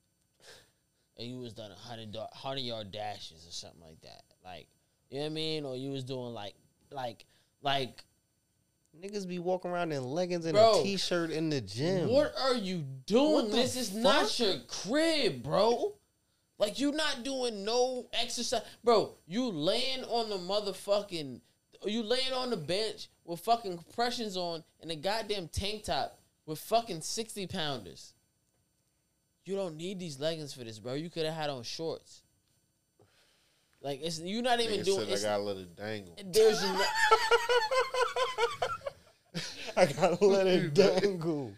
And you was done a 100, da- 100 yard dashes or something like that. Like, You know what I mean? Or you was doing like, like, like, Niggas be walking around in leggings and Bro, a t-shirt in the gym. what are you doing? This is not your crib, bro. Like you not doing no exercise, bro. You laying on the motherfucking, you laying on the bench with fucking compressions on and a goddamn tank top with fucking sixty pounders. You don't need these leggings for this, bro. You could have had on shorts. Like it's you're not even Nigga doing. said I gotta let it dangle. there's no, <laughs> I gotta let it dangle.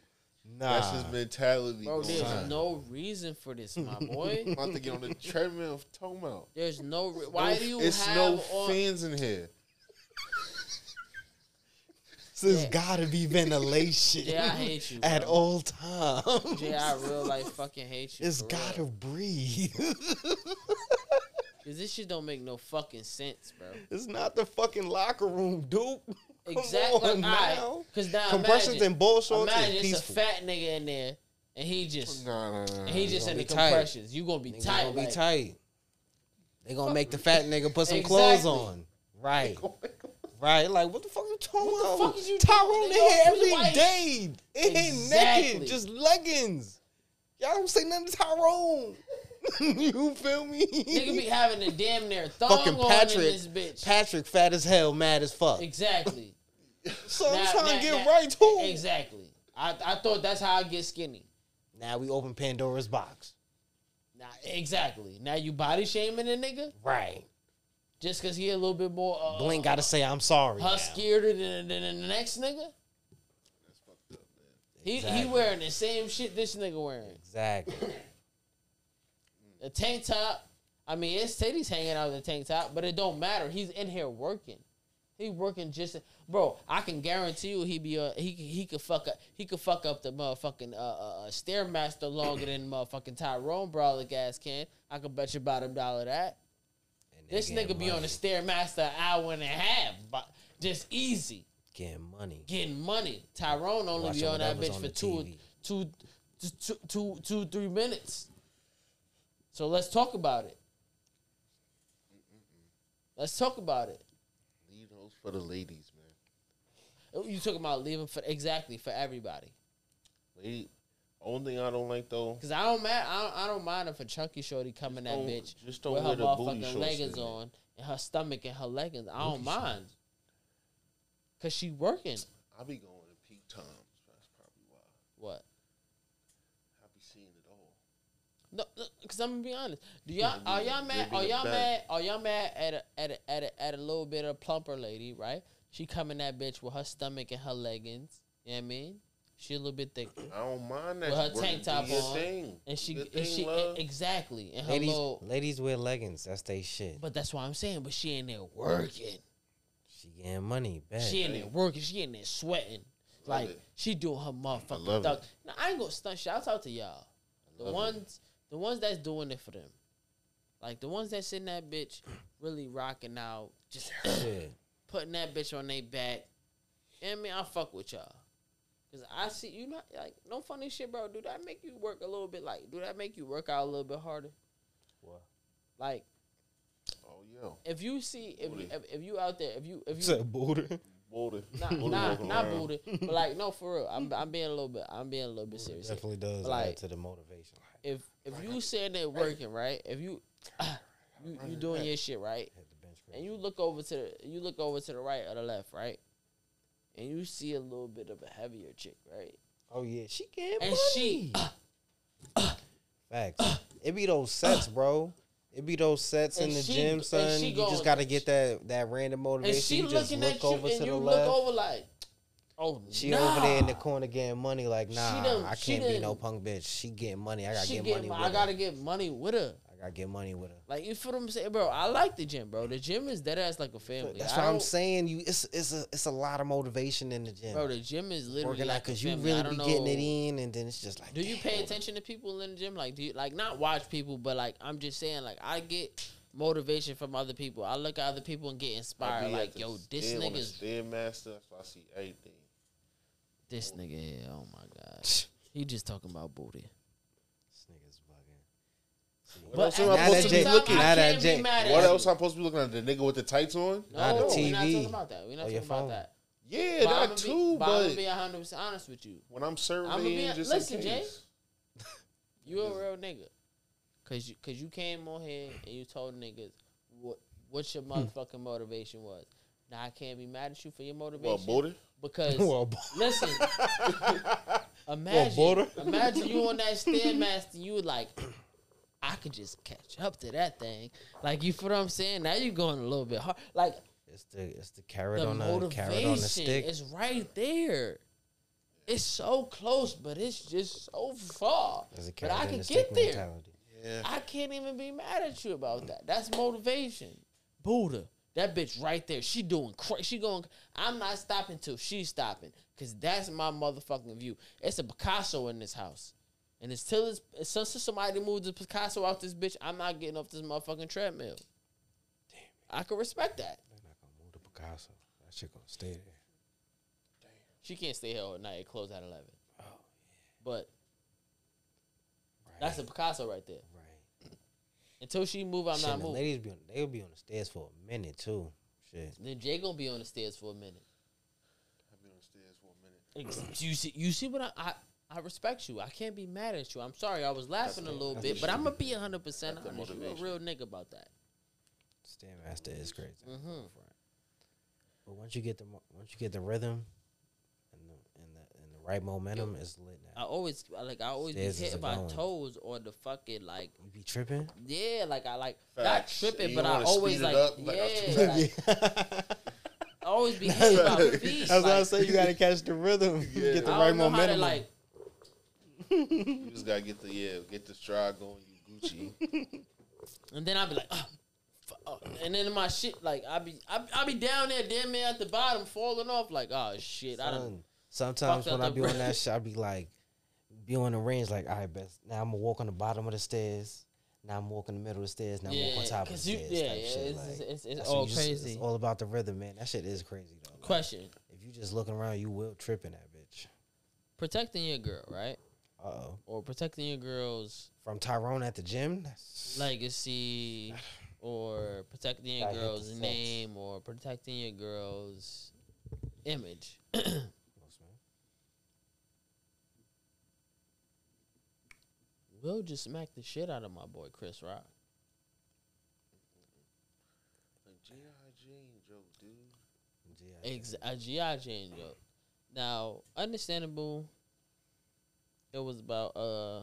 Nah. That's his mentality. bro. There's on. no reason for this, my <laughs> boy. I'm about to get on the treadmill of talking about. There's no. Re- why No- do you It's have no on? fans in here. <laughs> There's Yeah. gotta be ventilation Jay, I hate you, at all times. Yeah, I real life fucking hate you. It's for gotta real. breathe. Cause this shit don't make no fucking sense, bro. it's not the fucking locker room, dude. Exactly. on Like, alright, now. Cause now Compressions imagine, and ball imagine it's peaceful. a fat nigga in there, and he just, Nah, nah, nah. and he just in the be tight. compressions. You gonna be Niggas tight, gonna be like, tight. They gonna make the fat <laughs> nigga put some Exactly. clothes on. Right. Right. Like, what the fuck you talking What the about? fuck is you Tyrone doing, in nigga? here Who's every white? day. It ain't Exactly. naked, just leggings. Y'all don't say nothing to Tyrone. <laughs> you feel me? Nigga be having a damn near thong Fucking on in Patrick. this bitch. Patrick fat as hell, mad as fuck. exactly. <laughs> So I'm Now- trying now- to get now- right too. Exactly. I, I thought that's how I get skinny. Now we open Pandora's box. Now, exactly. Now you body shaming a nigga Right. just cause he a little bit more uh, Blink gotta say I'm sorry. now. huskier than, than the next nigga. That's fucked up, He he Exactly. wearing the same shit this nigga wearing. Exactly. <laughs> The tank top. I mean, his titties hanging out of the tank top, but it don't matter. He's in here working. He working just, bro. I can guarantee you, he be uh, he he could fuck up he could fuck up the motherfucking uh, uh, uh stairmaster longer than motherfucking Tyrone Brawler gas can. I can bet you about a dollar that this nigga be on the stairmaster an hour and a half, but just easy getting money. getting money. Tyrone only Watching be on that bitch on for two, TV. two, two, two, two, three minutes. So let's talk about it. Let's talk about it. Leave those for the ladies, man. Oh, You talking about leaving for exactly for everybody? Lady, only thing I don't like though. Cause I don't mind. I don't, I don't mind if a chunky shorty come in that bitch just don't with her motherfucking leggings on and her stomach and her leggings. I don't mind. Cause she working. I be going to peak times. That's probably why. What? I be seeing it all. No, no, cause I'm gonna be honest. Do y'all Yeah, are y'all mad? Are y'all mad? Are y'all mad at a at a at a, at a little bit of plumper lady, right? She coming that bitch with her stomach and her leggings. You know what I mean? She a little bit thick, I don't mind that. With her Work- tank top your on, thing. and she Your and thing, she love. exactly and her Ladies, little. ladies wear leggings. That's they shit. But that's why I'm saying. But she in there working. She getting money. Bet. She in there working. She in there sweating. Love Like it. she doing her I motherfucking love Now I ain't gonna stunt. Shout out to y'all. The ones. it. Ones, the ones that's doing it for them. Like the ones that sitting that bitch really rocking out, just Shit. <clears throat> putting that bitch on their back. You know I mean, I fuck with y'all. Cause I see you not like no funny shit, bro. Do that make you work a little bit? Like, do that make you work out a little bit harder? What? Like, Oh yeah. if you see if you, Booty. if, if you out there, if you if you Said booty. Boulder. not Boulder not walking not around. booted, but like no for real. I'm <laughs> I'm being a little bit I'm being a little bit serious. here. Definitely does Like- add to the motivation. If if you saying that working right, if you <clears throat> you you doing your shit right, Hit the bench press. and you look over to the you look over to the right or the left, right, and you see a little bit of a heavier chick, right, Oh yeah, she getting and money. she <coughs> Facts. It be those sets, bro. It be those sets in the she- gym, son. You going- just gotta get that that random motivation. and she you just looking look at you, over and to you the look left. over like, oh, She nah. over there in the corner getting money. Like, nah, done- I can't be no punk bitch. She getting money. I gotta get get, money with I her. gotta get money with her. I gotta get money with her. Like you feel what I'm saying, bro? I like the gym, bro. The gym is dead ass like a family. That's I what I'm saying. You, it's it's a it's a lot of motivation in the gym. Bro, the gym is literally Working like because you really be know. getting it in, and then it's just like. Do you pay attention to people in the gym? Like, do you like not watch people, but like I'm just saying, like I get motivation from other people. I look at other people and get inspired. Like, yo, this stand on the nigga's Stairmaster. That's why I see everything. This nigga here. Oh my god, he just talking about booty. This nigga's bugging. What But else am I the supposed to be time, looking? I Not can't at be Jay- mad at What you. else am I'm supposed to be looking at? The nigga with the tights on? No, Not the we're not TV. talking about that. We're not oh, Or talking your about phone. that. Yeah, But I'ma that be- too. but I'm gonna be hundred percent honest with you. when I'm I'ma surveying, be- just listen, in Jay. case. <laughs> You a real nigga. Cause you, cause you came on here and you told niggas what what your <laughs> motherfucking motivation was. Now I can't be mad at you for your motivation. What booty? Because <laughs> Well, listen, <laughs> imagine, border? imagine you on that stairmaster, you would like, <clears throat> I could just catch up to that thing. Like you feel what I'm saying? Now you're going a little bit hard. Like it's the it's the carrot the on the carrot on the stick. It's right there. It's so close, but it's just so far. But I can get there. mentality. Yeah. I can't even be mad at you about that. That's motivation. Buddha, that bitch right there. She doing crazy. She going. I'm not stopping till she's stopping, cause that's my motherfucking view. It's a Picasso in this house, and it's till it's since somebody moves the Picasso out this bitch, I'm not getting off this motherfucking treadmill. Damn, it. I can respect that. They're not gonna move the Picasso. That shit gonna stay there. Damn. She can't stay here all night. It closed at eleven. Oh, yeah. But Right. that's a Picasso right there. Right. Until she move, I'm Shit, not the moving. ladies be on. They'll be on the stairs for a minute too. Shit. Then Jay gonna be on the stairs for a minute. I've been on the stairs for a minute. Ex- You see, you see what I, I I respect you. I can't be mad at you. I'm sorry, I was laughing a little bit, but. I'm gonna be hundred percent honest. You a real nigga about that. Stairmaster is crazy. Mhm. But once you get the once you get the rhythm and the and the and the right momentum, is lit now. I always like I always Stairs be is hitting my going. toes on the fucking like You be tripping. yeah, like I like Facts. not tripping, You but I wanna always speed it like up, like, yeah, like, <laughs> I always be hitting my feet. That's why I like, say you gotta catch the rhythm. <laughs> Yeah. get the I right don't know how to momentum. like You just gotta get the yeah, get the stride going. You Gucci. <laughs> And then I'll be like, oh, oh. and then my shit, like I be, I, I be down there, damn near at the bottom, falling off, like, oh shit, I don't. Sometimes when I be on that shit, I be like, be on the range, like, all right, best. Now I'm gonna walk on the bottom of the stairs. Now I'm walking the middle of the stairs. Now I'm walk on top of the you- stairs. yeah, yeah, it's, like, it's, it's, it's all just- crazy. It's all about the rhythm, man. That shit is crazy though. Like, Question: if you just looking around, you will trip in that bitch. Protecting your girl, right, Uh oh. or protecting your girl's From Tyrone at the gym. Legacy, or <sighs> protecting your Gotta hit the girl's name, or protecting your girl's image. <clears throat> Close, man. Will just smack the shit out of my boy Chris Rock. G.I. Jane joke, dude. Ex- a GI Jane joke. Now, understandable. It was about uh,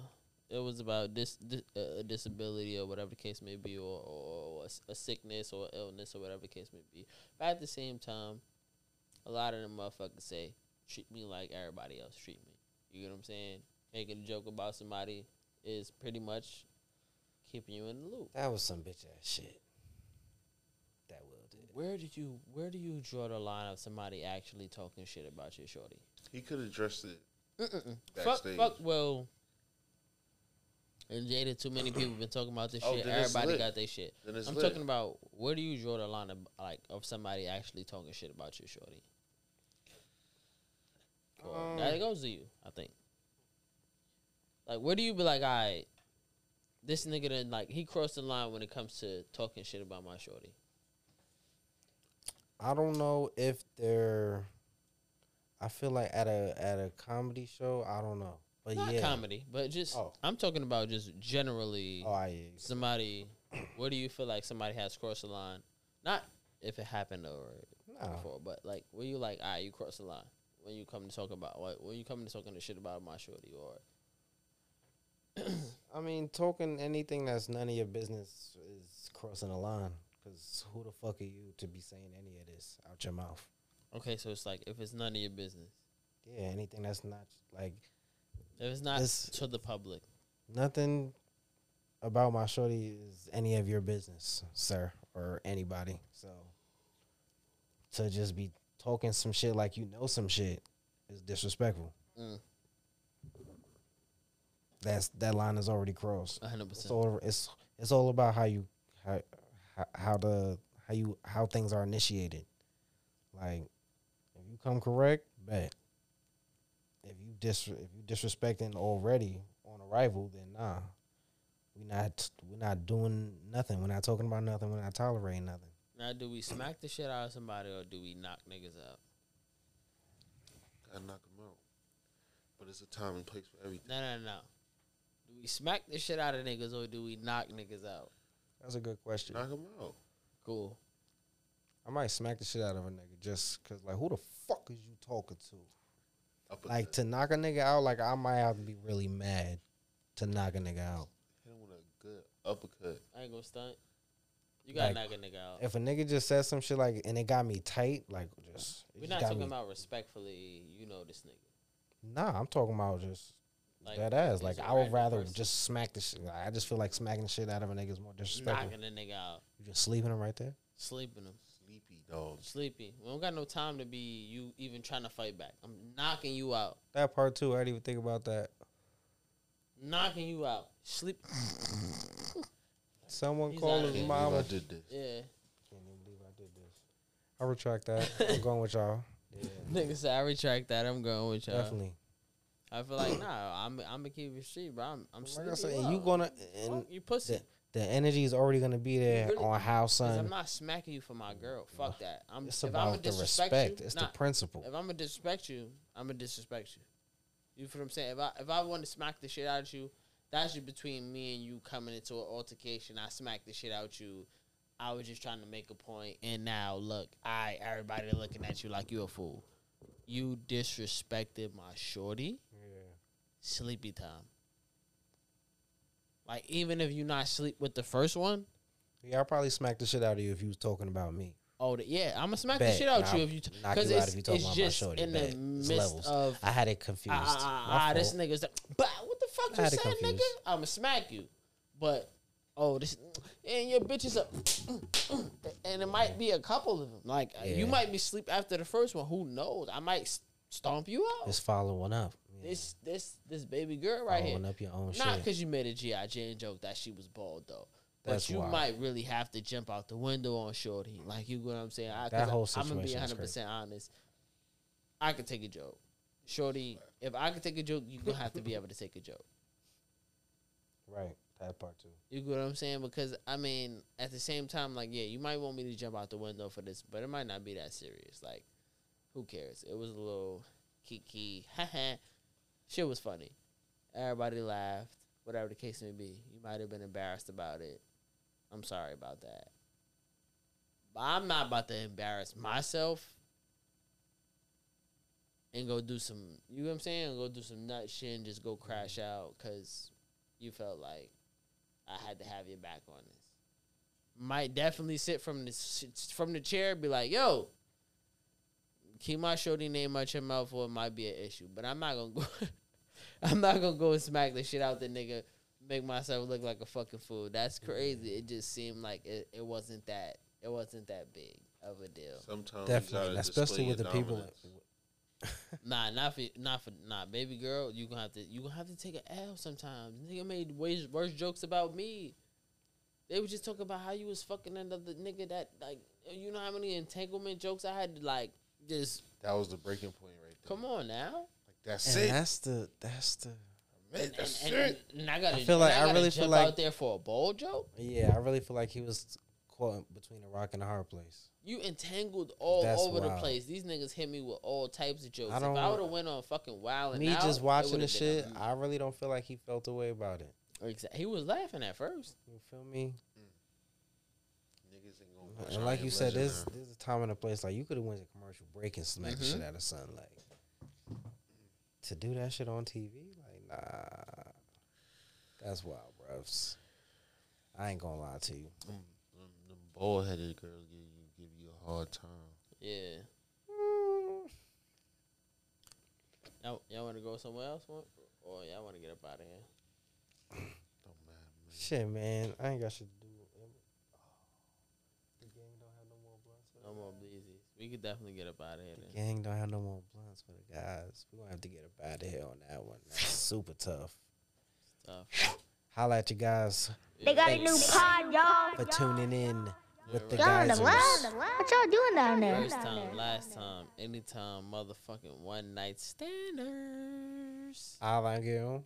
it was about dis uh, a disability or whatever the case may be, or, or, a s- a sickness or illness or whatever the case may be. But at the same time, a lot of them motherfuckers say, "Treat me like everybody else treat me." You get what I'm saying? Making a joke about somebody is pretty much keeping you in the loop. That was some bitch ass shit. That Will did. Where did you where do you draw the line of somebody actually talking shit about your shorty? He could have addressed it. Mm-mm. Fuck, Backstage. fuck, well. And Jada, too many people been talking about this Oh, shit. Everybody got their shit. I'm lit. talking about where do you draw the line of like of somebody actually talking shit about your shorty? Well, Um, that goes to you, I think. Like, where do you be like, all right, this nigga done like he crossed the line when it comes to talking shit about my shorty. I don't know if they're. I feel like at a at a comedy show, I don't know, but Not yeah. comedy, but just Oh. I'm talking about just generally. Oh, I somebody where do you feel like somebody has crossed the line not if it happened or no. before but like where you like ah you crossed the line when you come to talk about what when you come to talking the shit about my shorty or <clears throat> I mean, talking anything that's none of your business is crossing the line. Cause who the fuck are you to be saying any of this out your mouth? okay so it's like if it's none of your business Yeah, anything that's not like if it's not This- to the public nothing about my shorty is any of your business, sir, or anybody. So to just be talking some shit like you know some shit is disrespectful. mm, That's that line is already crossed. 100% It's all it's it's all about how you how how, how the how you how things are initiated. Like if you come correct, bet. If you dis if you disrespecting already on arrival, then nah. we not we not doing nothing. We're not talking about nothing. We're not tolerating nothing. Now, do we smack the shit out of somebody or do we knock niggas out? Gotta knock them out. But it's a time and place for everything. No, no, no. Do we smack the shit out of niggas or do we knock niggas out? That's a good question. Knock them out. Cool. I might smack the shit out of a nigga just cause like who the fuck is you talking to? Like to knock a nigga out, like I might have to be really mad to knock a nigga out. hit him with a good uppercut. I ain't gonna stunt. You gotta Like, knock a nigga out. If a nigga just says some shit like and it got me tight, like just it We're just not talking me- about respectfully. You know this nigga. Nah, I'm talking about just Like that ass. Like I would rather person. just smack the shit. I just feel like smacking the shit out of a nigga is more disrespectful. knocking a nigga out, You just sleeping him right there. sleeping him, Sleepy dog. sleepy. We don't got no time to be you even trying to fight back. I'm knocking you out, That part too. I didn't even think about that. knocking you out. Sleep. Someone He's call his mama. I did this. Yeah. Can't even believe I did this. I retract that. I'm <laughs> going with y'all. Yeah, Nigga said I retract that. I'm going with y'all. definitely. I feel like nah. I'm I'm gonna keep it street, bro. I'm I'm Like I said, you you gonna and Fuck you pussy. the, the energy is already gonna be there really- on how Cause I'm not smacking you for my girl. Fuck that. I'm It's about the respect. You, It's nah, the principle. If I'm gonna disrespect you, I'm gonna disrespect you. You feel what I'm saying? If I if I want to smack the shit out of you, that's just between me and you coming into an altercation. I smack the shit out you. I was just trying to make a point, and now look, I everybody looking at you like you a fool. You disrespected my shorty. Sleepy time. Like even if you not sleep with the first one, Yeah, I'll probably smack the shit out of you if you was talking about me. oh the, yeah, I'm gonna smack the shit out you if you knock because you out it's, if you talking about my just shorty. in Bet. the midst levels. of I had it confused. ah, ah, My ah, this nigga's like, bah, what the fuck you saying, nigga? I'ma smack you, but oh this and your bitch is up, and it might be a couple of them. Like Yeah. you might be sleep after the first one. Who knows? I might stomp you out. Just following up. Yeah. This this this baby girl right here. up your own Not because you made a G.I. Jane joke that she was bald though. That's But you wild. might really have to jump out the window on Shorty. Like you know what I'm saying? I, That whole I, I'm gonna be 100 percent honest. I could take a joke, Shorty. If I could take a joke, you gonna have to be able to take a joke. Right. That part too. You get what I'm saying? Because I mean, at the same time, like yeah, you might want me to jump out the window for this, but it might not be that serious. Like, who cares? It was a little kiki, <laughs> haha. Shit was funny. Everybody laughed. Whatever the case may be, you might have been embarrassed about it. I'm sorry about that. But I'm not about to embarrass myself and go do some, you know what I'm saying? Go do some nut shit and just go crash mm-hmm. out because you felt like I had to have your back on this. Might definitely sit from the from the chair, be like, "Yo, keep my shorty name out your mouth, or it might be an issue." But I'm not gonna <laughs> go. I'm not gonna go and smack the shit out the nigga, make myself look like a fucking fool. That's mm-hmm. crazy. It just seemed like it, it wasn't that it wasn't that big of a deal. Sometimes Definitely, gotta especially with the your people. Nah, not for not for nah, baby girl. You gonna have to you gonna have to take an L sometimes. Nigga made worse, worse jokes about me. They were just talking about how you was fucking another nigga that like you know how many entanglement jokes I had to like just That was the breaking point right there. come on now. Like that's And it. that's the that's the Man, And, that's and, it. and, and I gotta I feel like- and I gotta really feel jump like- out there for a ball joke. yeah. I really feel like he was caught between a rock and a hard place. You entangled all That's over the place. These niggas hit me with all types of jokes. I if don't- I would have went on fucking wild and Me out, just watching the been a- shit, I really don't feel like he felt a way about it. Exa- he was laughing at first. You feel me? Niggas ain't gonna And like you said, legend there's her. there's a time and a place. Like you could have went to commercial break and smacked the Mhm. shit out of son. Like to do that shit on TV, like nah, that's wild, bruv. I ain't gonna lie to you. them, them, them bald headed girls give you give you a hard time. Yeah. Mm. Y'all, y'all want to go somewhere else, or or y'all want to get up out of here? Don't matter, man. Shit, man, I ain't got shit to do. The gang don't have no more blunts. No more bleezies. We could definitely get up out of here. The Then. gang don't have no more blunts for the guys. We're gonna have to get up out of here on that one. That's super tough. Tough. Holla at you guys They got a new pod, y'all. for tuning in with the Yeah, Y'all in guys. what? What y'all doing down there? First time, last time, anytime, motherfucking one night standers. I'll get on.